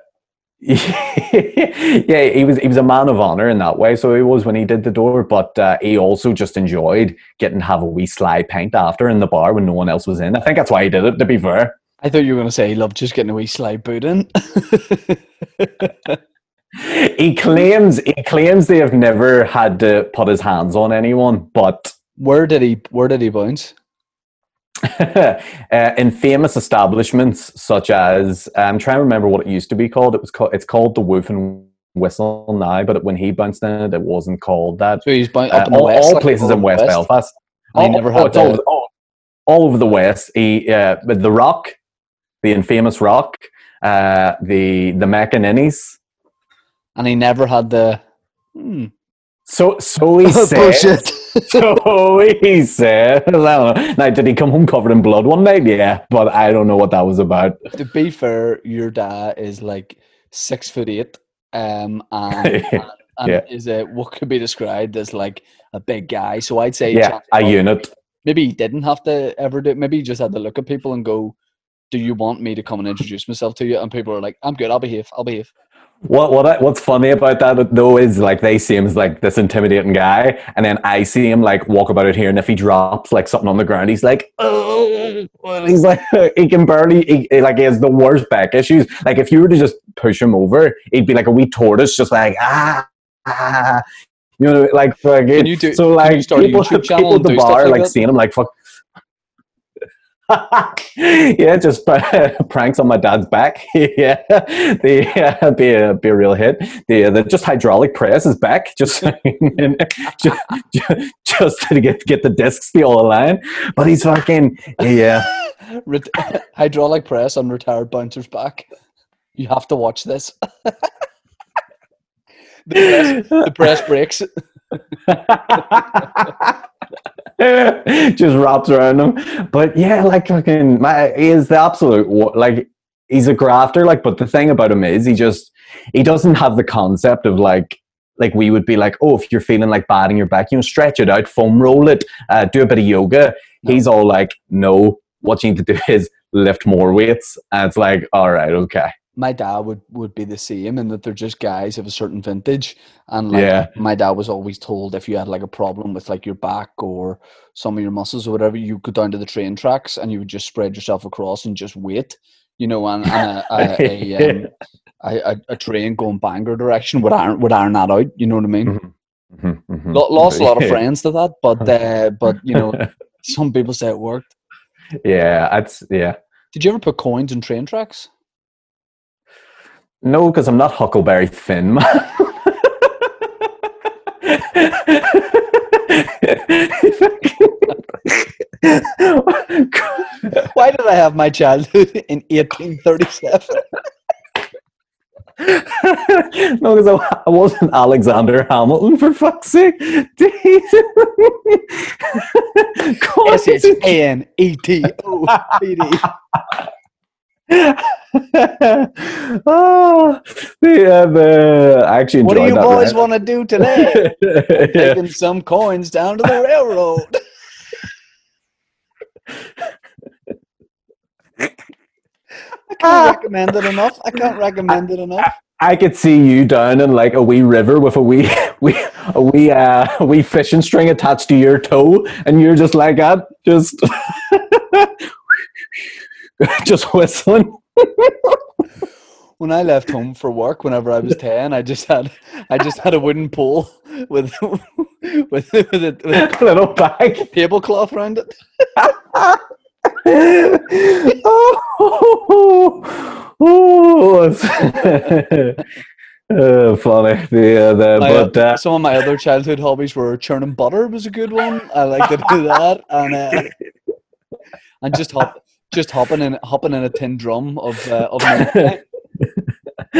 yeah, he was he was a man of honor in that way. So he was when he did the door, but uh, he also just enjoyed getting to have a wee sly pint after in the bar when no one else was in. I think that's why he did it. To be fair, I thought you were going to say he loved just getting a wee sly boot in. he claims he claims they have never had to put his hands on anyone, but where did he where did he bounce? uh, in famous establishments such as I'm trying to remember what it used to be called. It was called it's called the Wolf and Whistle now, but when he bounced in it, it wasn't called that. So he's bounced uh, all, west, all like places in West, west, Belfast. He never oh, had all, all, all, over the West. He uh, the Rock, the infamous Rock, uh, the the McEninnies, and he never had the. Hmm. So so he said. so he said. Now, did he come home covered in blood one night? Yeah, but I don't know what that was about. To be fair, your dad is like six foot eight, um, and, and, and yeah. is a what could be described as like a big guy. So I'd say yeah, a unit. Maybe he didn't have to ever do. Maybe he just had to look at people and go, "Do you want me to come and introduce myself to you?" And people are like, "I'm good. I'll behave. I'll behave." What what I, what's funny about that though is like they see him as like this intimidating guy, and then I see him like walk about it here, and if he drops like something on the ground, he's like, oh, he's like he can barely he, like he has the worst back issues. Like if you were to just push him over, he'd be like a wee tortoise, just like ah. ah. You know, like, like can you do, so like people, people at the bar like, like seeing him like fuck yeah, just pranks on my dad's back. yeah, the uh, be a be a real hit. The the just hydraulic press is back. Just just, just to get get the discs the all line. But he's fucking yeah. hydraulic press on retired bouncers back. You have to watch this. the press, the press breaks. just wraps around him. But yeah, like fucking, my, he is the absolute like he's a grafter. Like, but the thing about him is he just he doesn't have the concept of like like we would be like, oh, if you're feeling like bad in your back, you know, stretch it out, foam roll it, uh, do a bit of yoga. No. He's all like, no, what you need to do is lift more weights. And it's like, all right, okay my dad would would be the same and that they're just guys of a certain vintage and like yeah. my dad was always told if you had like a problem with like your back or some of your muscles or whatever you go down to the train tracks and you would just spread yourself across and just wait you know and, and a, a, a, um, a, a, train going Bangor direction would iron would iron that out you know what I mean mm-hmm. Mhm, mhm. Lo- lost a lot of friends to that, but uh, but you know, some people say it worked. yeah, that's yeah. Did you ever put coins in train tracks? No, because I'm not Huckleberry Finn. Why did I have my childhood in 1837? no, because I, I wasn't Alexander Hamilton, for fuck's sake. S H A N E T O P D. oh, the, uh, the, I actually What do you boys want to do today? yeah. Taking some coins down to the railroad. I can't recommend it enough. I can't recommend it enough. I could see you down in like a wee river with a wee, wee a wee, uh, a wee fishing string attached to your toe, and you're just like that, just, just whistling. When I left home for work, whenever I was ten, I just had I just had a wooden pole with with with a, with a Little bag. tablecloth around it. oh, oh, oh, funny. The, the, My, but, uh, some of my other childhood hobbies were churning butter was a good one. I like to do that, and uh, and just hop just hopping in hopping in a tin drum of uh, of milk.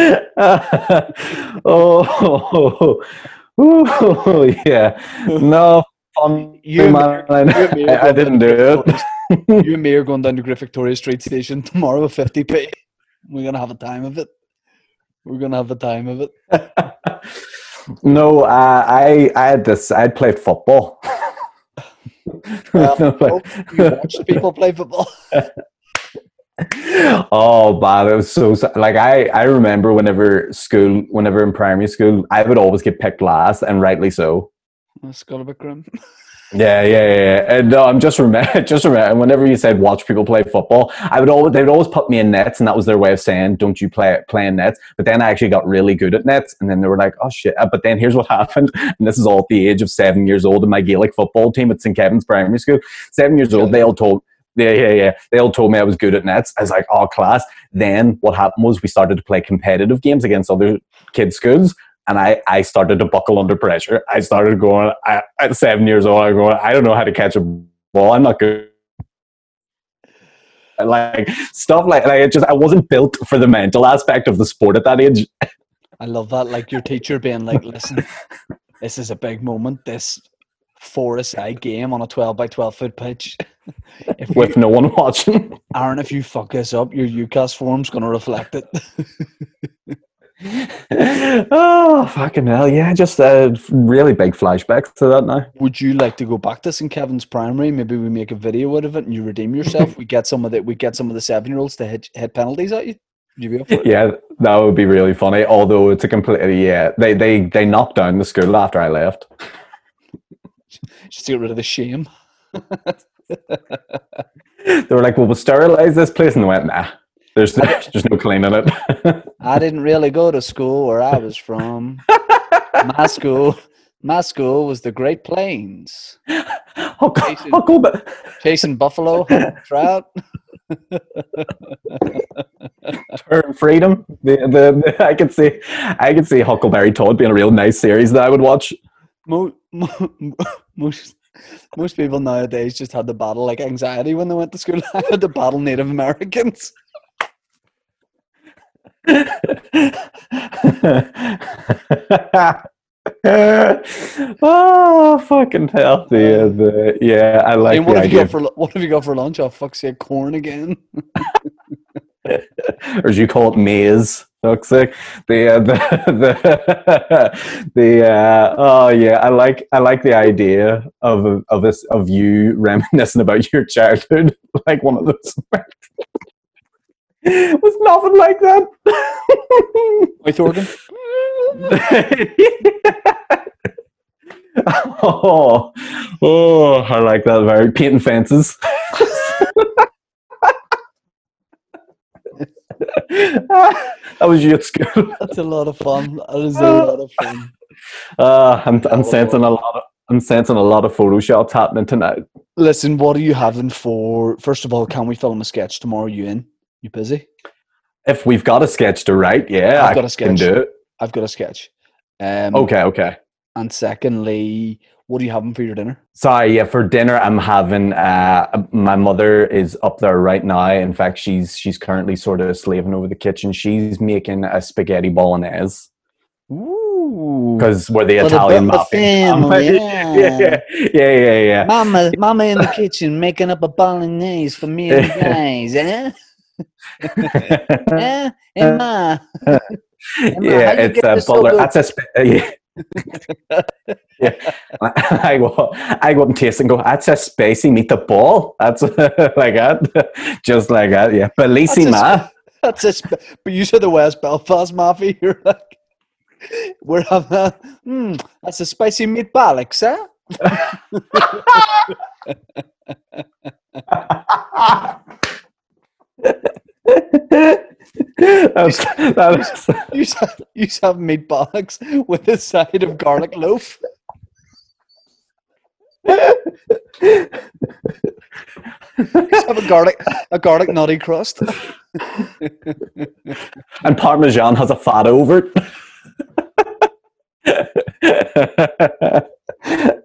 oh, oh, yeah. No, fun. You man. you I, I didn't do it. You and me are going down to Great Victoria Street Station tomorrow with 50p. We're gonna have a time of it. We're gonna have a time of it. no, uh, I I had this. I had played football. Um, well, oh, you watched people play football. oh man, it was so sa- like I I remember whenever school, whenever in primary school, I would always get picked last, and rightly so. That's got a bit grim. Yeah, yeah, yeah. And no, I'm just remember, just remember. Whenever you said watch people play football, I would always they would always put me in nets, and that was their way of saying, "Don't you play play in nets?" But then I actually got really good at nets, and then they were like, "Oh shit!" Uh, But then here's what happened, and this is all at the age of seven years old in my Gaelic football team at St Kevin's Primary School. Seven years old, they all told. Yeah, yeah, yeah. They all told me I was good at nets. I was like, oh, class. Then what happened was we started to play competitive games against other kids' schools. And I, I started to buckle under pressure. I started going, I, at seven years old, I'm going, I don't know how to catch a ball. I'm not good. Like stuff like, like it just, I wasn't built for the mental aspect of the sport at that age. I love that. Like your teacher being like, listen, this is a big moment. This four side game on a 12 by 12 foot pitch. If you, with no one watching. Aaron, if you fuck this up, your UCAS form's going to reflect it. oh, fucking hell. Yeah, just a really big flashback to that now. Would you like to go back to St. Kevin's Primary? Maybe we make a video out of it and you redeem yourself. we get some of the we get some of the seven year olds to hit, hit penalties at you. Would you be up for it? Yeah, that would be really funny. Although it's a completely, yeah, they, they, they knocked down the school after I left. Just to get rid of the shame. They were like, well, we'll sterilize this place. And they went, nah, there's, there's no cleaning it. I didn't really go to school where I was from. my school, my school was the Great Plains, Huckle, Jason. Huckleberry, chasing buffalo, trout. Turn freedom. The, the, the, I could see, I could see Huckleberry Todd being a real nice series that I would watch. Mo- mo- most most people nowadays just had to battle like anxiety when they went to school. I had to battle Native Americans. oh fucking hell! The, the yeah, I like and what have you got for what have you got for lunch? Oh fuck's sake, corn again. or as you call it, maize. Fuck's sake. The uh, the the, the uh, oh yeah, I like I like the idea of of this of you reminiscing about your childhood, like one of those. It was nothing like that. Wait, organ. oh, oh, I like that very painting fences. that was you at school. That's a lot of fun. That is a lot of fun. Uh, I'm, I'm sensing a lot of I'm sensing a lot of photoshops happening tonight. Listen, what are you having for? First of all, can we film a sketch tomorrow? You in? You busy? If we've got a sketch to write, yeah, I've got a sketch. can do it. I've got a sketch. Um, Okay, okay. And secondly, what are you having for your dinner? Sorry, yeah. For dinner, I'm having. Uh, my mother is up there right now. In fact, she's she's currently sort of slaving over the kitchen. She's making a spaghetti bolognese Ooh, because we're the Italian mafia. yeah, yeah, yeah, yeah, yeah. Mama, Mama in the kitchen making up a bolognese for me and the guys, eh? eh? Emma. Emma, yeah, it's a butler. good? That's a sp- uh, yeah. yeah. I go, I go and taste and go. That's a spicy meatball. That's like that, just like that. Yeah, bellissima. That's it. But you said the West Belfast Mafia. You're like, we're having a, hmm, that's a spicy meatball, eh? That's, that's, You said you to have meatballs with a side of garlic loaf. You used have a garlic, a garlic nutty crust. and Parmesan has a fat over it.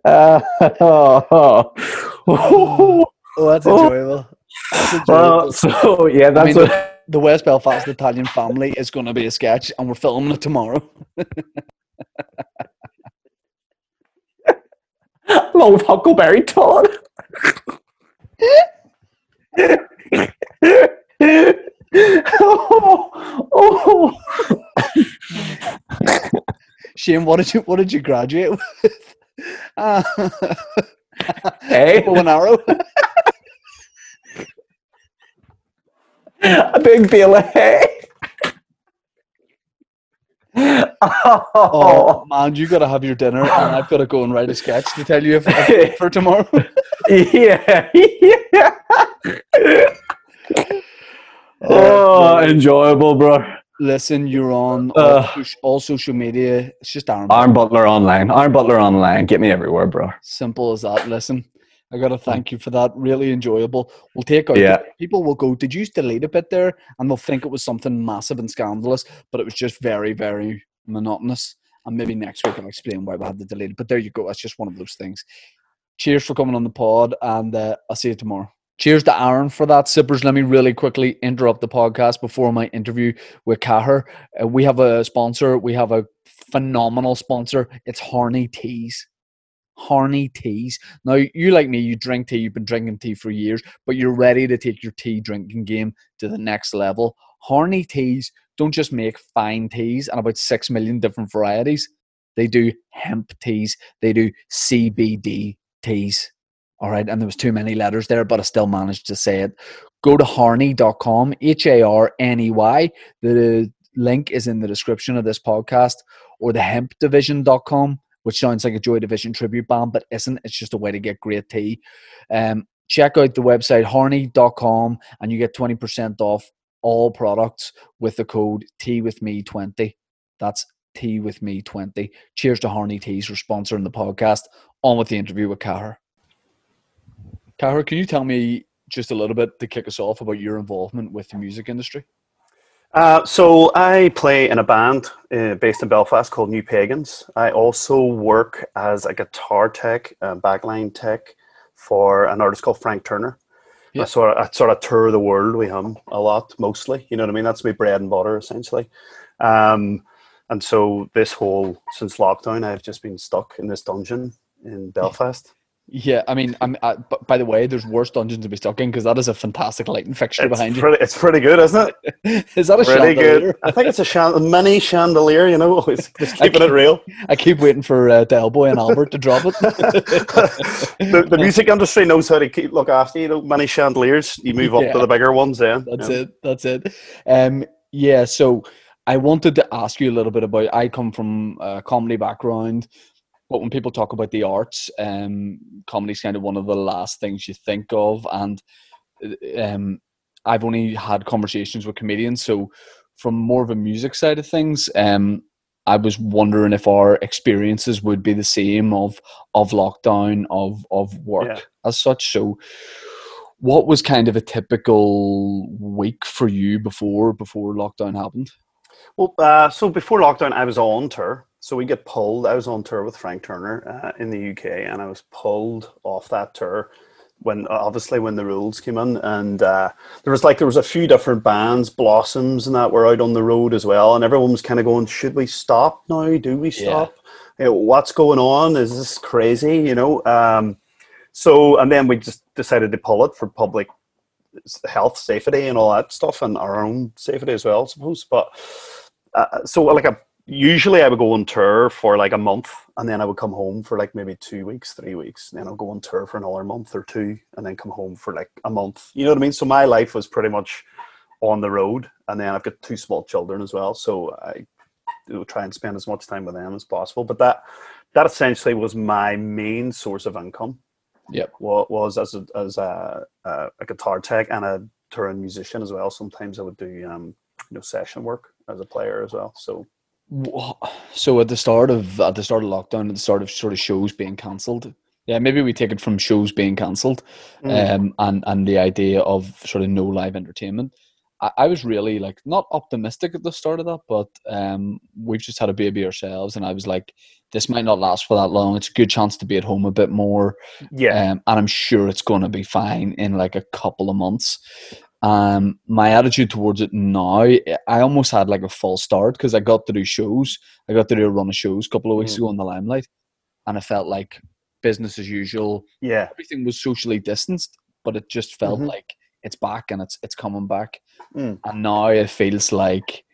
Uh, oh, Oh, that's enjoyable. That's enjoyable. Well, so yeah, that's mean, what, the West Belfast Italian family is going to be a sketch, and we're filming it tomorrow. along with Huckleberry Todd. oh, oh. Shane, what did you what did you graduate with? Uh, Hey. bow and arrow. a big of hay. Oh oh, man, you got to have your dinner, and I've got to go and write a sketch to tell you if, if for tomorrow. yeah, yeah. oh, enjoyable, bro. Listen, you're on all, Uh. soc- all social media. It's just Aaron. Arm Butler online. Aaron Butler online. Get me everywhere, bro. Simple as that. Listen, I got to thank you for that. Really enjoyable. We'll take out. Yeah. People will go. Did you delete a bit there? And they'll think it was something massive and scandalous, but it was just very, very monotonous. And maybe next week I'll explain why we had to delete it. But there you go. That's just one of those things. Cheers for coming on the pod, and uh, I'll see you tomorrow. Cheers to Aaron for that. Sippers, let me really quickly interrupt the podcast before my interview with Cahir. Uh, we have a sponsor. We have a phenomenal sponsor. It's Harney Teas. Harney Teas. Now, you like me, you drink tea. You've been drinking tea for years, but you're ready to take your tea drinking game to the next level. Harney Teas don't just make fine teas and about 6 million different varieties. They do hemp teas. They do CBD teas. All right. And there was too many letters there, but I still managed to say it. Go to harney.com, H A R N E Y. The link is in the description of this podcast or the hempdivision.com, which sounds like a Joy Division tribute band, but isn't. It's just a way to get great tea. Um, check out the website harney.com and you get 20% off all products with the code Tea with Me 20. That's Tea with Me 20. Cheers to Harney Teas for sponsoring the podcast. On with the interview with Cahir. Cahir, can you tell me just a little bit to kick us off about your involvement with the music industry? Uh, so I play in a band uh, based in Belfast called New Pagans. I also work as a guitar tech, uh, backline tech for an artist called Frank Turner. Yeah. I sort of I sort of tour the world with him a lot, mostly. You know what I mean? That's my bread and butter, essentially. Um, and so this whole since lockdown, I've just been stuck in this dungeon in Belfast. Yeah, I mean, I'm. I, b- by the way, there's worse dungeons to be stuck in because that is a fantastic lighting fixture It's behind pretty, it's pretty good, isn't it? is that a Really chandelier? good. I think it's a, chan- mini chandelier. You know, always just keeping it real. I keep waiting for uh, Delboy and Albert to drop it. the, the music industry knows how to keep look after you know many chandeliers you move up Yeah. to the bigger ones then That's Yeah. it. That's it. Um, yeah. So I wanted to ask you a little bit about. I come from a comedy background, but when people talk about the arts, um, comedy is kind of one of the last things you think of. And uh, um, I've only had conversations with comedians, so from more of a music side of things, um, I was wondering if our experiences would be the same of of lockdown of of work Yeah. as such. So, what was kind of a typical week for you before before lockdown happened? Well, uh, so before lockdown, I was on tour. So we get pulled. I was on tour with Frank Turner uh, in the UK, and I was pulled off that tour when obviously when the rules came in, and uh, there was like there was a few different bands, Blossoms, and that were out on the road as well, and everyone was kind of going, "Should we stop now? Do we Yeah. stop? You know, what's going on? Is this crazy? You know?" Um, so and then we just decided to pull it for public health, safety, and all that stuff, and our own safety as well, I suppose. But uh, so like a usually I would go on tour for like a month, and then I would come home for like maybe two weeks, three weeks. Then I'll go on tour for another month or two, and then come home for like a month. You know what I mean? So my life was pretty much on the road, and then I've got two small children as well, so I do try and spend as much time with them as possible. But that that essentially was my main source of income Yep. wa- was as a, as a, a, a guitar tech and a touring musician as well. Sometimes I would do um, you know session work as a player as well. So So at the start of at the start of lockdown, at the start of sort of shows being cancelled. Yeah, maybe we take it from shows being cancelled, Mm. um, and and the idea of sort of no live entertainment. I, I was really like not optimistic at the start of that, but um, we've just had a baby ourselves, and I was like, this might not last for that long. It's a good chance to be at home a bit more, yeah, um, and I'm sure it's going to be fine in like a couple of months. Um, my attitude towards it now, I almost had like a false start because I got to do shows. I got to do a run of shows a couple of weeks Mm. ago in the limelight, and I felt like business as usual. yeah, Everything was socially distanced, but it just felt Mhm. like it's back and it's it's coming back. Mm. And now it feels like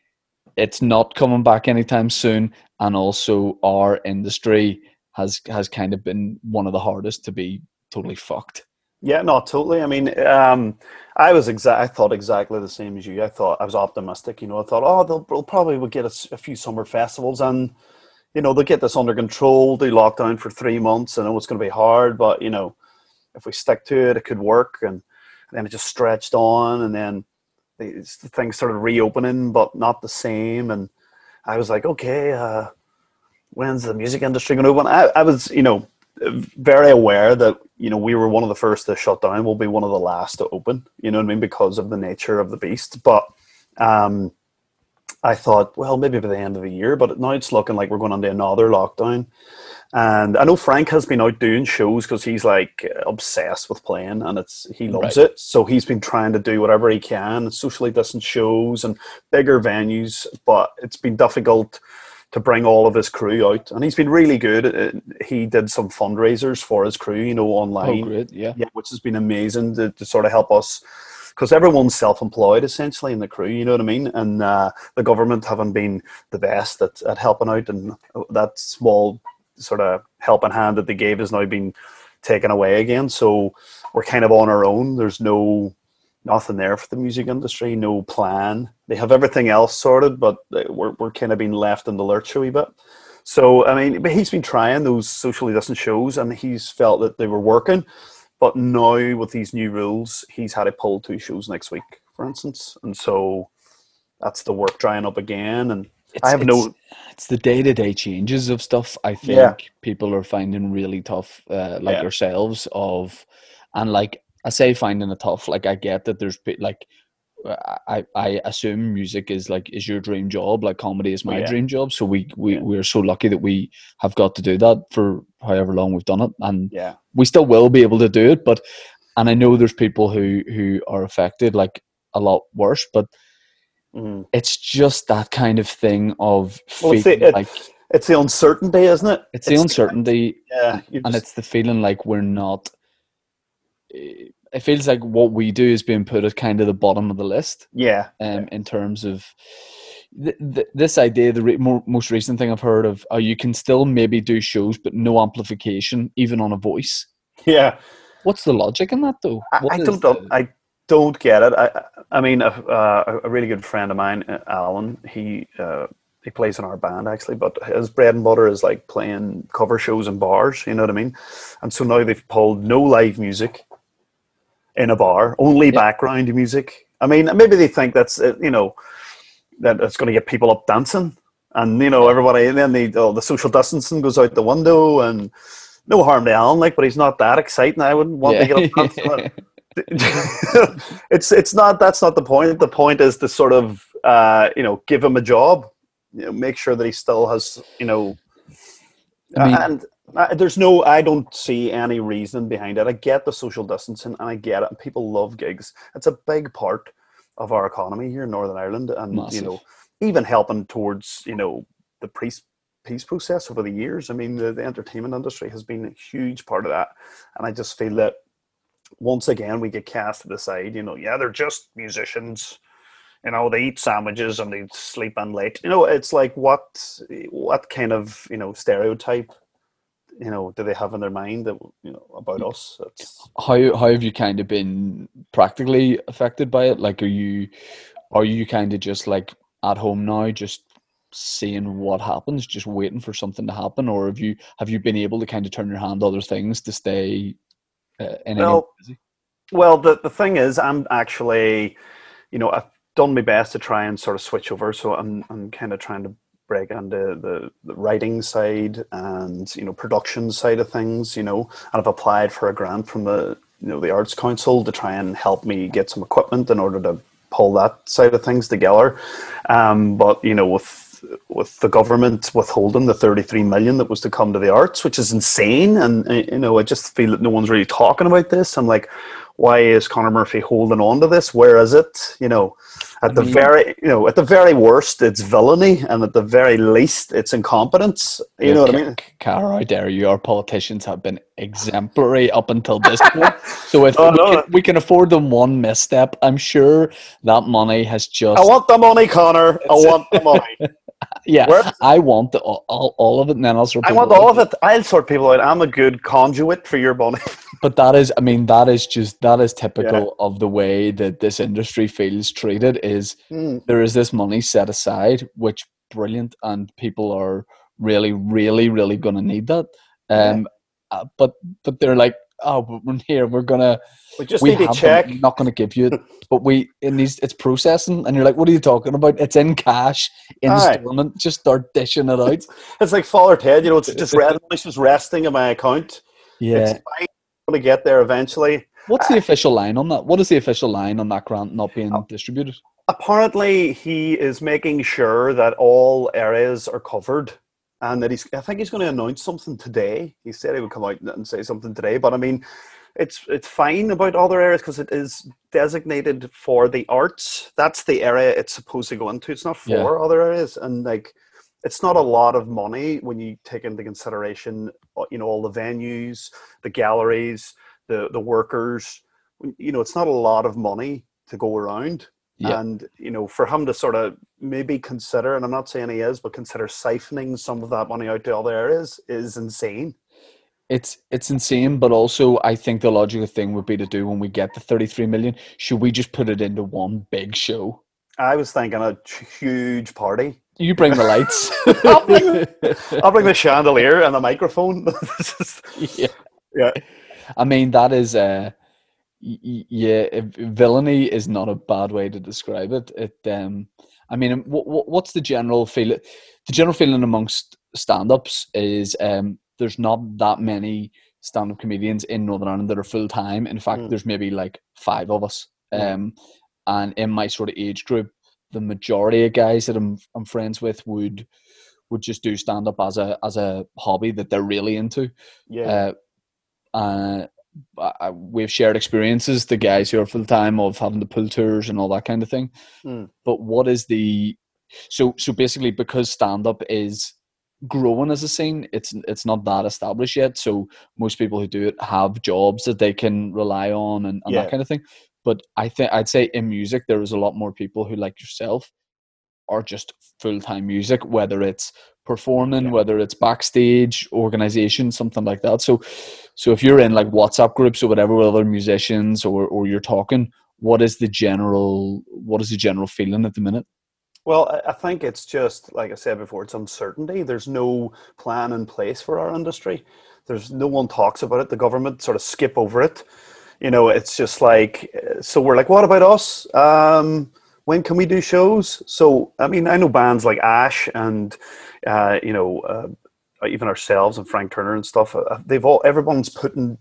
it's not coming back anytime soon. And also, our industry has has kind of been one of the hardest to be totally fucked. Yeah. No, totally. I mean, um, I was exact. I thought exactly the same as you. I thought I was optimistic. You know, I thought, oh, they'll, they'll probably will get a few summer festivals and. You know they'll get this under control. They lock down for three months. and it was going to be hard, but you know, if we stick to it, it could work. And then it just stretched on, and then the, the things started reopening, but not the same. And I was like, okay, uh, when's the music industry going to open? I, I was, you know, very aware that you know we were one of the first to shut down. We'll be one of the last to open. You know what I mean because of the nature of the beast. But um, I thought, well, maybe by the end of the year. But now it's looking like we're going into another lockdown. And I know Frank has been out doing shows because he's like obsessed with playing, and it's he loves it. So he's been trying to do whatever he can, socially distant shows and bigger venues. But it's been difficult to bring all of his crew out, and he's been really good. Uh, He did some fundraisers for his crew, you know, Oh, online great! Yeah, yeah, which has been amazing to, to sort of help us because everyone's self-employed essentially in the crew. You know what I mean? And uh, the government haven't been the best at, at helping out, and that small sort of helping hand that they gave has now been taken away again. So we're kind of on our own. There's no nothing there for the music industry, no plan. They have everything else sorted, but uh, we're we're kind of being left in the lurch a wee bit. So I mean, but he's been trying those socially distant shows, and he's felt that they were working. But now with these new rules, he's had to pull two shows next week, for instance, and so that's the work drying up again. And I have it's, no, It's the day to day changes of stuff. I think Yeah. people are finding really tough, uh, like Yeah. yourselves. Of and like I say, finding it tough. Like I get that there's like I I assume music is like is your dream job. Like comedy is Oh, my yeah. dream job. So we we Yeah. we're so lucky that we have got to do that for however long we've done it, and yeah, we still will be able to do it. But and I know there's people who who are affected like a lot worse, but Mhm. it's just that kind of thing of Well, it's feeling the- it- like it's the uncertainty, isn't it? it's the uncertainty yeah, you and just- it's the feeling like we're not it feels like what we do is being put at kind of the bottom of the list yeah, um, in terms of th- th- this idea the re- more, most recent thing i've heard of uh, you can still maybe do shows but no amplification even on a voice yeah. what's the logic in that though I, I don't, the- I don't get it. I, I mean, a, uh, a really good friend of mine, uh, Alan, he uh, he plays in our band actually, but his bread and butter is like playing cover shows in bars. You know what I mean? And so now they've pulled no live music in a bar, only background music. I mean, maybe they think that's uh, you know that it's going to get people up dancing. and you know everybody, and then the oh, the social distancing goes out the window, and no harm to Alan, like, but he's not that exciting. I wouldn't want Yeah. to get up. Dancing. it's it's not that's not the point. The point is to sort of uh, you know give him a job, you know, make sure that he still has you know, I mean- and uh, there's no I don't see any reason behind it. I get the social distancing and I get it. People love gigs. It's a big part of our economy here in Northern Ireland, and you know even helping towards you know the peace peace process over the years. I mean, the, the entertainment industry has been a huge part of that, and I just feel that once again we get cast to the side. You know, yeah, they're just musicians. You know, they eat sandwiches and they sleep in late. You know, it's like what what kind of you know stereotype you know do they have in their mind that you know about us? It's, how how have you kind of been practically affected by it like are you are you kind of just like at home now just seeing what happens just waiting for something to happen or have you have you been able to kind of turn your hand to other things to stay uh, in Well, busy? Well, the, the thing is, I'm actually, you know, I've done my best to try and sort of switch over. So I'm, I'm kind of trying to break into the, the writing side and, you know, production side of things, you know, and I've applied for a grant from the, you know, the Arts Council to try and help me get some equipment in order to pull that side of things together. Um, but, you know, with, with the government withholding the 33 million that was to come to the arts, which is insane. And, uh, you know, I just feel that no one's really talking about this. I'm like, why is Conor Murphy holding on to this? Where is it? You know, at the very, you know, at the very worst, it's villainy, and at the very least, it's incompetence. You know what I mean? Cara, I dare you? Our politicians have been exemplary up until this point. So if Oh, we, no. can, we can afford them one misstep, I'm sure that money has just. I want the money, Connor. I want the money. yeah, I want the, all, all, of it, and then I'll sort I want out. all of it. I'll sort people out. I'm a good conduit for your money. But that is, I mean, that is just that is typical of the way that this industry feels treated. Is Hmm. there is this money set aside, which brilliant, and people are really, really, really going to need that. Um, uh, but but they're like, oh, we're here, we're gonna We just we need to check. them, not to give you it, but we it needs it's processing, and you're like, what are you talking about? It's in cash, installment. Just start dishing it out. It's like Father Ted. You know, it's just red. It's just resting in my account. Yeah. It's fine. I'm gonna get there eventually. What's the uh, official line on that? What is the official line on that grant not being Oh. distributed? apparently he is making sure that all areas are covered and that he's i think he's going to announce something today. He said he would come out and say something today but i mean it's it's fine about other areas because it is designated for the arts. That's the area it's supposed to go into. It's not for Yeah. other areas and like it's not a lot of money when you take into consideration uh, you know all the venues the galleries the the workers. You know it's not a lot of money to go around Yeah. and you know for him to sort of maybe consider and i'm not saying he is but consider siphoning some of that money out to other areas is insane It's it's insane, but also I think the logical thing would be to do when we get the 33 million. Should we just put it into one big show? i was thinking a huge party You bring the lights. I'll bring i'll bring the chandelier and the microphone yeah. yeah I mean that is uh yeah villainy is not a bad way to describe it. It um I mean what, what's the general feeling the general feeling amongst stand-ups is um there's not that many stand-up comedians in Northern Ireland that are full time. In fact, Mm. there's maybe like five of us. Mm. Um and in my sort of age group, the majority of guys that I'm I'm friends with would would just do stand up as a as a hobby that they're really into. yeah Uh, uh, I- we've shared experiences, the guys who are full time of having the pull tours and all that kind of thing. Mm. But what is the so so basically because stand up is growing as a scene, it's it's not that established yet. So most people who do it have jobs that they can rely on and, and Yeah. that kind of thing. But I think I'd say in music there is a lot more people who like yourself are just full time music, whether it's performing, Yeah. whether it's backstage, organization, something like that. So so if you're in like WhatsApp groups or whatever with other musicians or or you're talking, what is the general what is the general feeling at the minute? Well, I- I think it's just like I said before, it's uncertainty. There's no plan in place for our industry. There's no one talks about it. The government sort of skip over it. You know, it's just like so. We're like, what about us? Um, when can we do shows? So, I mean, I know bands like Ash and, uh, you know, uh, even ourselves and Frank Turner and stuff. Uh, they've all everyone's putting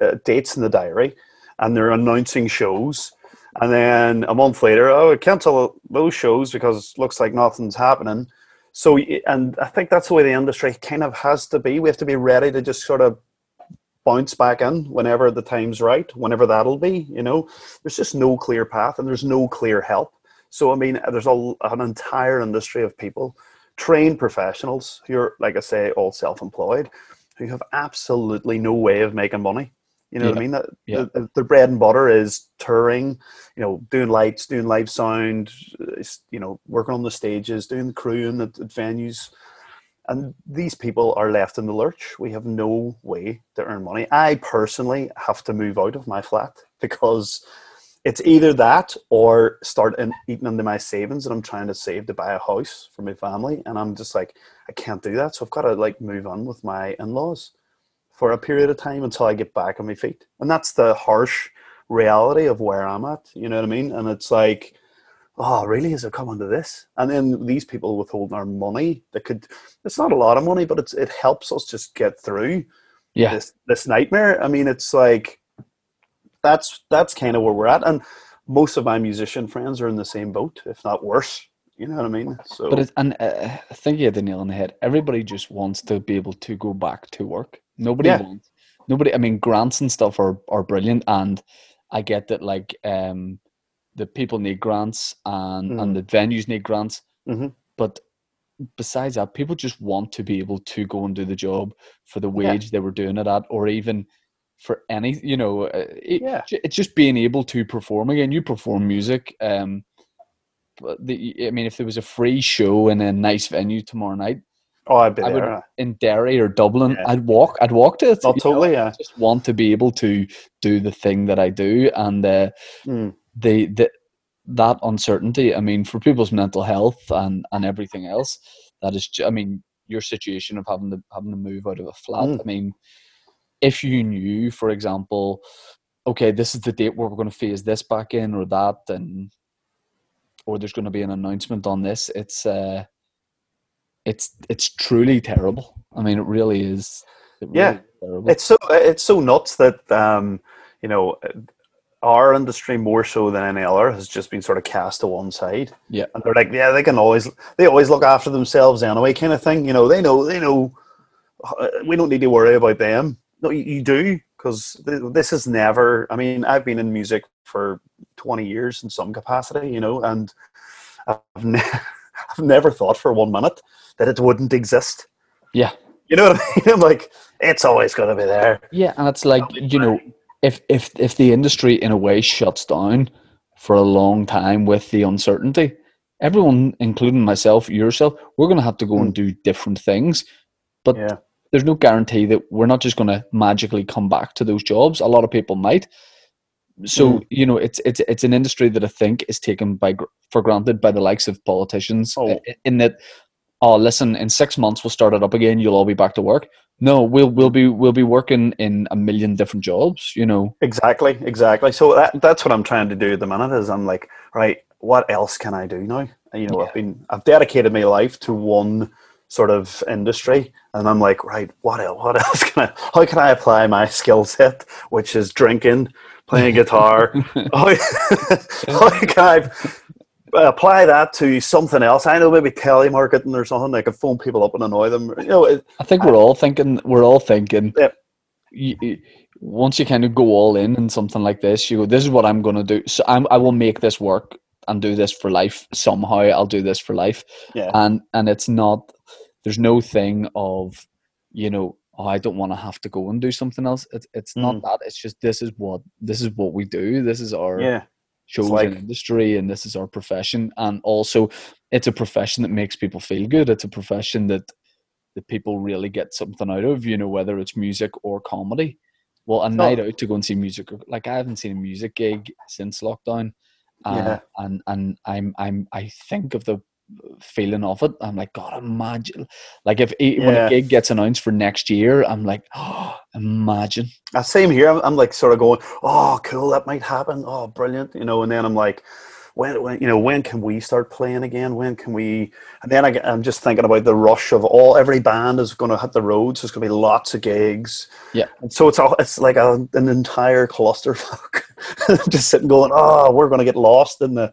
uh, dates in the diary, and they're announcing shows. And then a month later, oh, cancel those shows because looks like nothing's happening. So, and I think that's the way the industry kind of has to be. We have to be ready to just sort of bounce back in whenever the time's right, whenever that'll be. You know, there's just no clear path and there's no clear help. So, I mean, there's a, an entire industry of people, trained professionals who are, like I say, all self employed, who have absolutely no way of making money. You know yeah. what I mean? That yeah. the, the, bread and butter is touring, you know, doing lights, doing live sound, you know, working on the stages, doing the crewing at, at venues. And these people are left in the lurch. We have no way to earn money. I personally have to move out of my flat because it's either that or start in, eating into my savings that I'm trying to save to buy a house for my family. And I'm just like, I can't do that. So I've got to like move on with my in laws for a period of time until I get back on my feet. And that's the harsh reality of where I'm at. You know what I mean? And it's like, oh, really? Is it coming to this? And then these people withholding our money that could, it's not a lot of money, but it's, it helps us just get through yeah. this, this nightmare. I mean, it's like, that's, that's kind of where we're at. And most of my musician friends are in the same boat, if not worse. You know what I mean? So, but it's, and uh, I think you hit the nail on the head. Everybody just wants to be able to go back to work. Nobody yeah. wants. Nobody. I mean, grants and stuff are are brilliant, and I get that. Like, um, the people need grants, and mm-hmm. and the venues need grants. Mm-hmm. But besides that, people just want to be able to go and do the job for the wage yeah. they were doing it at, or even for any. You know, uh, it, yeah. it's just being able to perform again. You perform music. Um, but the, I mean, if there was a free show in a nice venue tomorrow night, Oh, I'd be I there. Would, in Derry or Dublin, yeah. I'd walk. I'd walk to it. Oh, totally. Know? Yeah. I just want to be able to do the thing that I do, and uh, mm. the the that uncertainty. I mean, for people's mental health and and everything else, that is. I mean, your situation of having to having to move out of a flat. Mm. I mean, if you knew, for example, okay, this is the date where we're going to phase this back in or that, and or there's going to be an announcement on this. It's uh, it's it's truly terrible. I mean, it really is. It really yeah, is it's so it's so nuts that um, you know our industry more so than any other has just been sort of cast to one side. Yeah, and they're like, yeah, they can always they always look after themselves anyway, kind of thing. You know, they know they know uh, we don't need to worry about them. No, you, do because this is never. I mean, I've been in music for twenty years in some capacity, you know, and I've, ne- I've never thought for one minute that it wouldn't exist. Yeah. You know what I mean? I'm like, it's always going to be there. Yeah, and it's like you know, if if if the industry in a way shuts down for a long time with the uncertainty, everyone, including myself, yourself, we're going to have to go and hmm. do different things. But yeah. There's no guarantee that we're not just going to magically come back to those jobs. A lot of people might. So mm. you know, it's it's it's an industry that I think is taken by for granted by the likes of politicians. Oh. In that oh listen in six months we'll start it up again you'll all be back to work no we'll we'll be we'll be working in a million different jobs you know exactly exactly so that, that's what i'm trying to do at the minute is i'm like right what else can i do now you know yeah. i've been i've dedicated my life to one sort of industry and i'm like right what else what else can i how can i apply my skill set which is drinking playing guitar how, how can i apply that to something else. I know maybe telemarketing or something. I could phone people up and annoy them. You know, it, I think we're I, all thinking. We're all thinking. Yeah. You, you, once you kind of go all in in something like this, you go, "This is what I'm going to do." So I'm, I will make this work and do this for life somehow. I'll do this for life. Yeah. And and it's not. There's no thing of, you know, oh, I don't want to have to go and do something else. It's it's not mm. that. It's just this is what this is what we do. This is our yeah chosen like, industry and this is our profession and also it's a profession that makes people feel good it's a profession that that people really get something out of you know whether it's music or comedy well a night out to go and see music like i haven't seen a music gig since lockdown uh, yeah. and and i'm i'm i think of the feeling of it. I'm like, God, imagine. Like if yeah. when a gig gets announced for next year, I'm like, oh, imagine. Uh, same here. I'm, I'm, like sort of going, oh, cool, that might happen. Oh, brilliant, you know. And then I'm like, when, when you know when can we start playing again? When can we? And then I, am just thinking about the rush of all every band is going to hit the roads. There's going to be lots of gigs. Yeah. And so it's all it's like a, an entire clusterfuck. just sitting going, oh, we're going to get lost in the,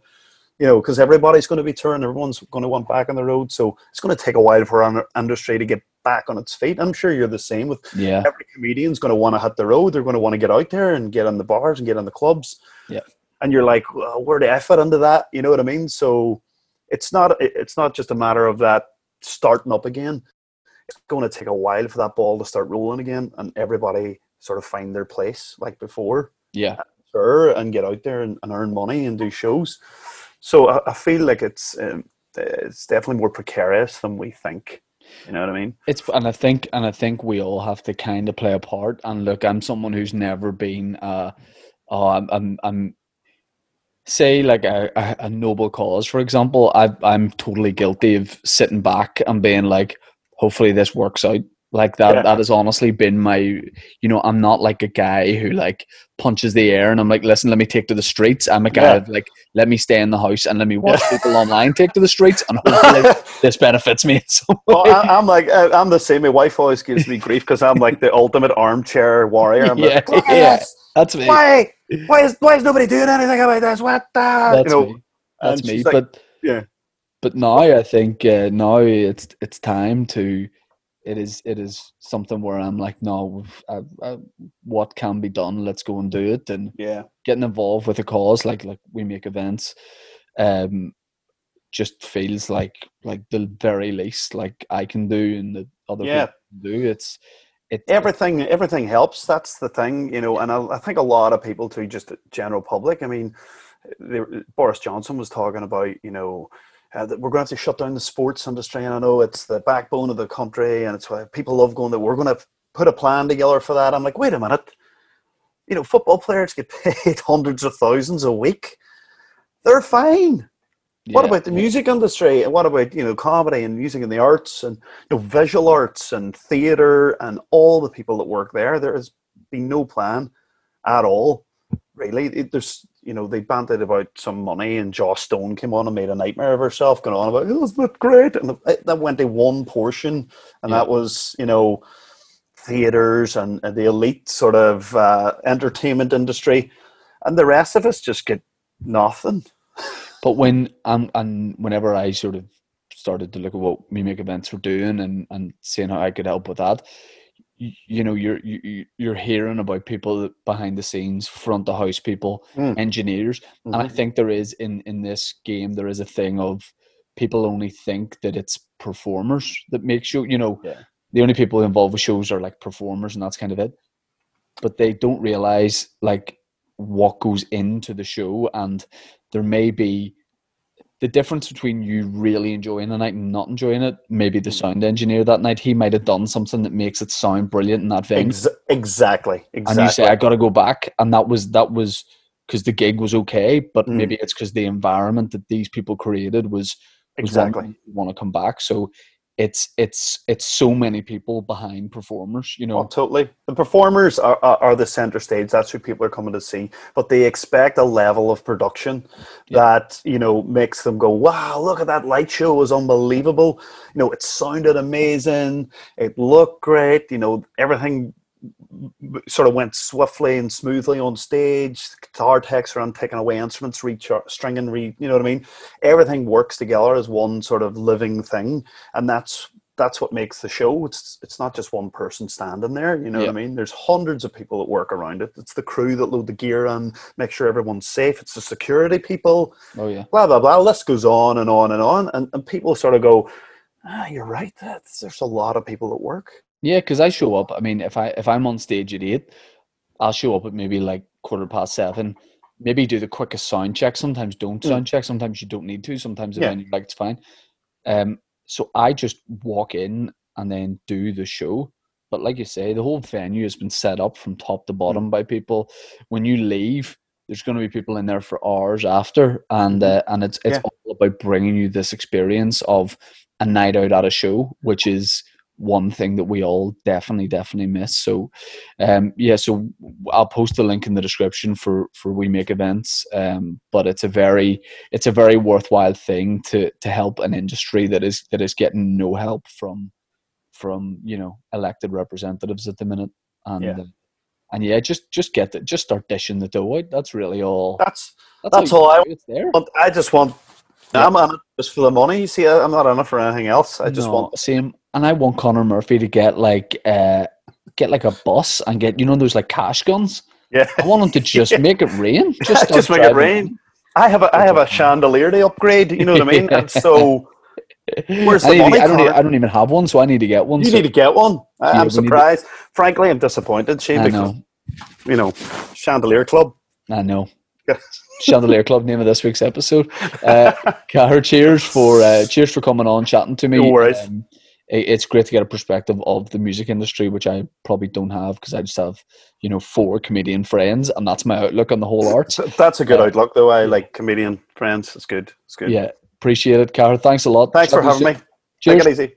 you know, because everybody's going to be touring. Everyone's going to want back on the road. So it's going to take a while for our industry to get back on its feet. I'm sure you're the same with yeah. every comedian's going to want to hit the road. They're going to want to get out there and get on the bars and get on the clubs. Yeah. And you're like, well, where the effort into that? You know what I mean? So it's not it's not just a matter of that starting up again. It's going to take a while for that ball to start rolling again, and everybody sort of find their place like before. Yeah. Sure, and get out there and, and earn money and do shows. So I, I feel like it's um, it's definitely more precarious than we think. You know what I mean? It's and I think and I think we all have to kind of play a part. And look, I'm someone who's never been. Uh, oh, I'm I'm, I'm say like a, a, noble cause, for example. I I'm totally guilty of sitting back and being like, hopefully this works out. Like that Yeah. that has honestly been my you know, I'm not like a guy who like punches the air and I'm like, listen, let me take to the streets. I'm a guy Yeah. like, let me stay in the house and let me watch people online take to the streets and hopefully this benefits me Well. I, I'm like I'm the same. My wife always gives me grief because I'm like the ultimate armchair warrior. I'm Yeah, like, yeah. That's me. why? Why is why is nobody doing anything about this? What the? That's you know, me. That's me. like, but yeah. but now I think uh, now it's it's time to. It is it is something where I'm like, no, uh, uh, what can be done? Let's go and do it, and yeah, getting involved with a cause like like we make events, um, just feels like like the very least like I can do and the other Yeah. people can do. It's it everything everything helps. That's the thing, you know. And I, I think a lot of people too, just the general public. I mean, the, Boris Johnson was talking about, you know. Uh, that we're going to have to shut down the sports industry, and I know it's the backbone of the country, and it's why people love going. That we're going to put a plan together for that. I'm like, wait a minute, you know, football players get paid hundreds of thousands a week. They're fine. What about the yeah. music industry? And what about you know comedy and music and the arts and you know visual arts and theater and all the people that work there? There has been no plan at all, really. It, there's you know they banted about some money and Joss Stone came on and made a nightmare of herself, going on about oh, isn't that great? And it, that went to one portion, and Yeah. that was you know theaters and, and the elite sort of uh, entertainment industry, and the rest of us just get nothing. But when um, and whenever I sort of started to look at what make events were doing and and seeing how I could help with that, you, you know, you're you, you- you're hearing about people behind the scenes, front of house people, Mm. engineers, and I Mhm. think there is in in this game there is a thing of people only think that it's performers that make show. You know, Yeah. the only people involved with shows are like performers, and that's kind of it. But they don't realize like what goes into the show, and there may be the difference between you really enjoying a night and not enjoying it. Maybe the sound engineer that night he might have done something that makes it sound brilliant in that venue Ex- exactly. Exactly. and you say I got to go back, and that was that was because the gig was okay, but Mm. maybe it's because the environment that these people created was was exactly. want to come back. So it's it's it's so many people behind performers, you know. Oh, totally. The performers are, are, are the center stage. That's who people are coming to see. But they expect a level of production Yeah. that, you know, makes them go, wow, look at that light show. It was unbelievable. You know, it sounded amazing. It looked great. You know, everything sort of went swiftly and smoothly on stage. The guitar techs are taking away instruments, rechar- stringing, re, you know what I mean? Everything works together as one sort of living thing. And that's that's what makes the show. It's it's not just one person standing there. You know Yeah. what I mean? There's hundreds of people that work around it. It's the crew that load the gear and make sure everyone's safe. It's the security people. Oh yeah, Blah blah blah. List goes on and on and on. And, and people sort of go, ah, you're right. That's, there's a lot of people that work. Yeah. Because I show up. I mean, if I if I'm on stage at eight, I'll show up at maybe like quarter past seven. Maybe do the quickest sound check. Sometimes don't Mm. sound check. Sometimes you don't need to. Sometimes Yeah. venue like it's fine. Um, so I just walk in and then do the show. But like you say, the whole venue has been set up from top to bottom by people. When you leave, there's going to be people in there for hours after, and uh, and it's it's Yeah. all about bringing you this experience of a night out at a show, which is one thing that we all definitely definitely miss. So, um, yeah, so I'll post the link in the description for for we make events. Um, but it's a very it's a very worthwhile thing to to help an industry that is that is getting no help from from you know elected representatives at the minute and. Yeah. Uh, and yeah, just just get the, just start dishing the dough out. That's really all. That's that's all you I. It's there. want. I just want. Yeah. I'm in it just for the money. You see, I'm not in it for anything else. I just No, want. same, and I want Conor Murphy to get like uh get like a bus and get you know those like cash guns. Yeah, I want him to just Yeah. make it rain. Just, Just, make it rain. I have a I have a chandelier to upgrade. You know what I mean? And so Where's I, the to- money, I don't. I don't even have one, so I need to get one. you so- need to get one. I, yeah, I'm need to- surprised. Frankly, I'm disappointed, Shane, I because know. you know, chandelier club. I know. Chandelier Club name of this week's episode. Uh, Cara, cheers for uh, cheers for coming on, chatting to me. No worries. Um, it's great to get a perspective of the music industry, which I probably don't have because I just have, you know, four comedian friends, and that's my outlook on the whole arts. That's a good Uh, outlook, though. I like comedian friends. It's good. It's good. Yeah, appreciate it, Cara. Thanks a lot. Thanks for having me. Cheers. Take it easy.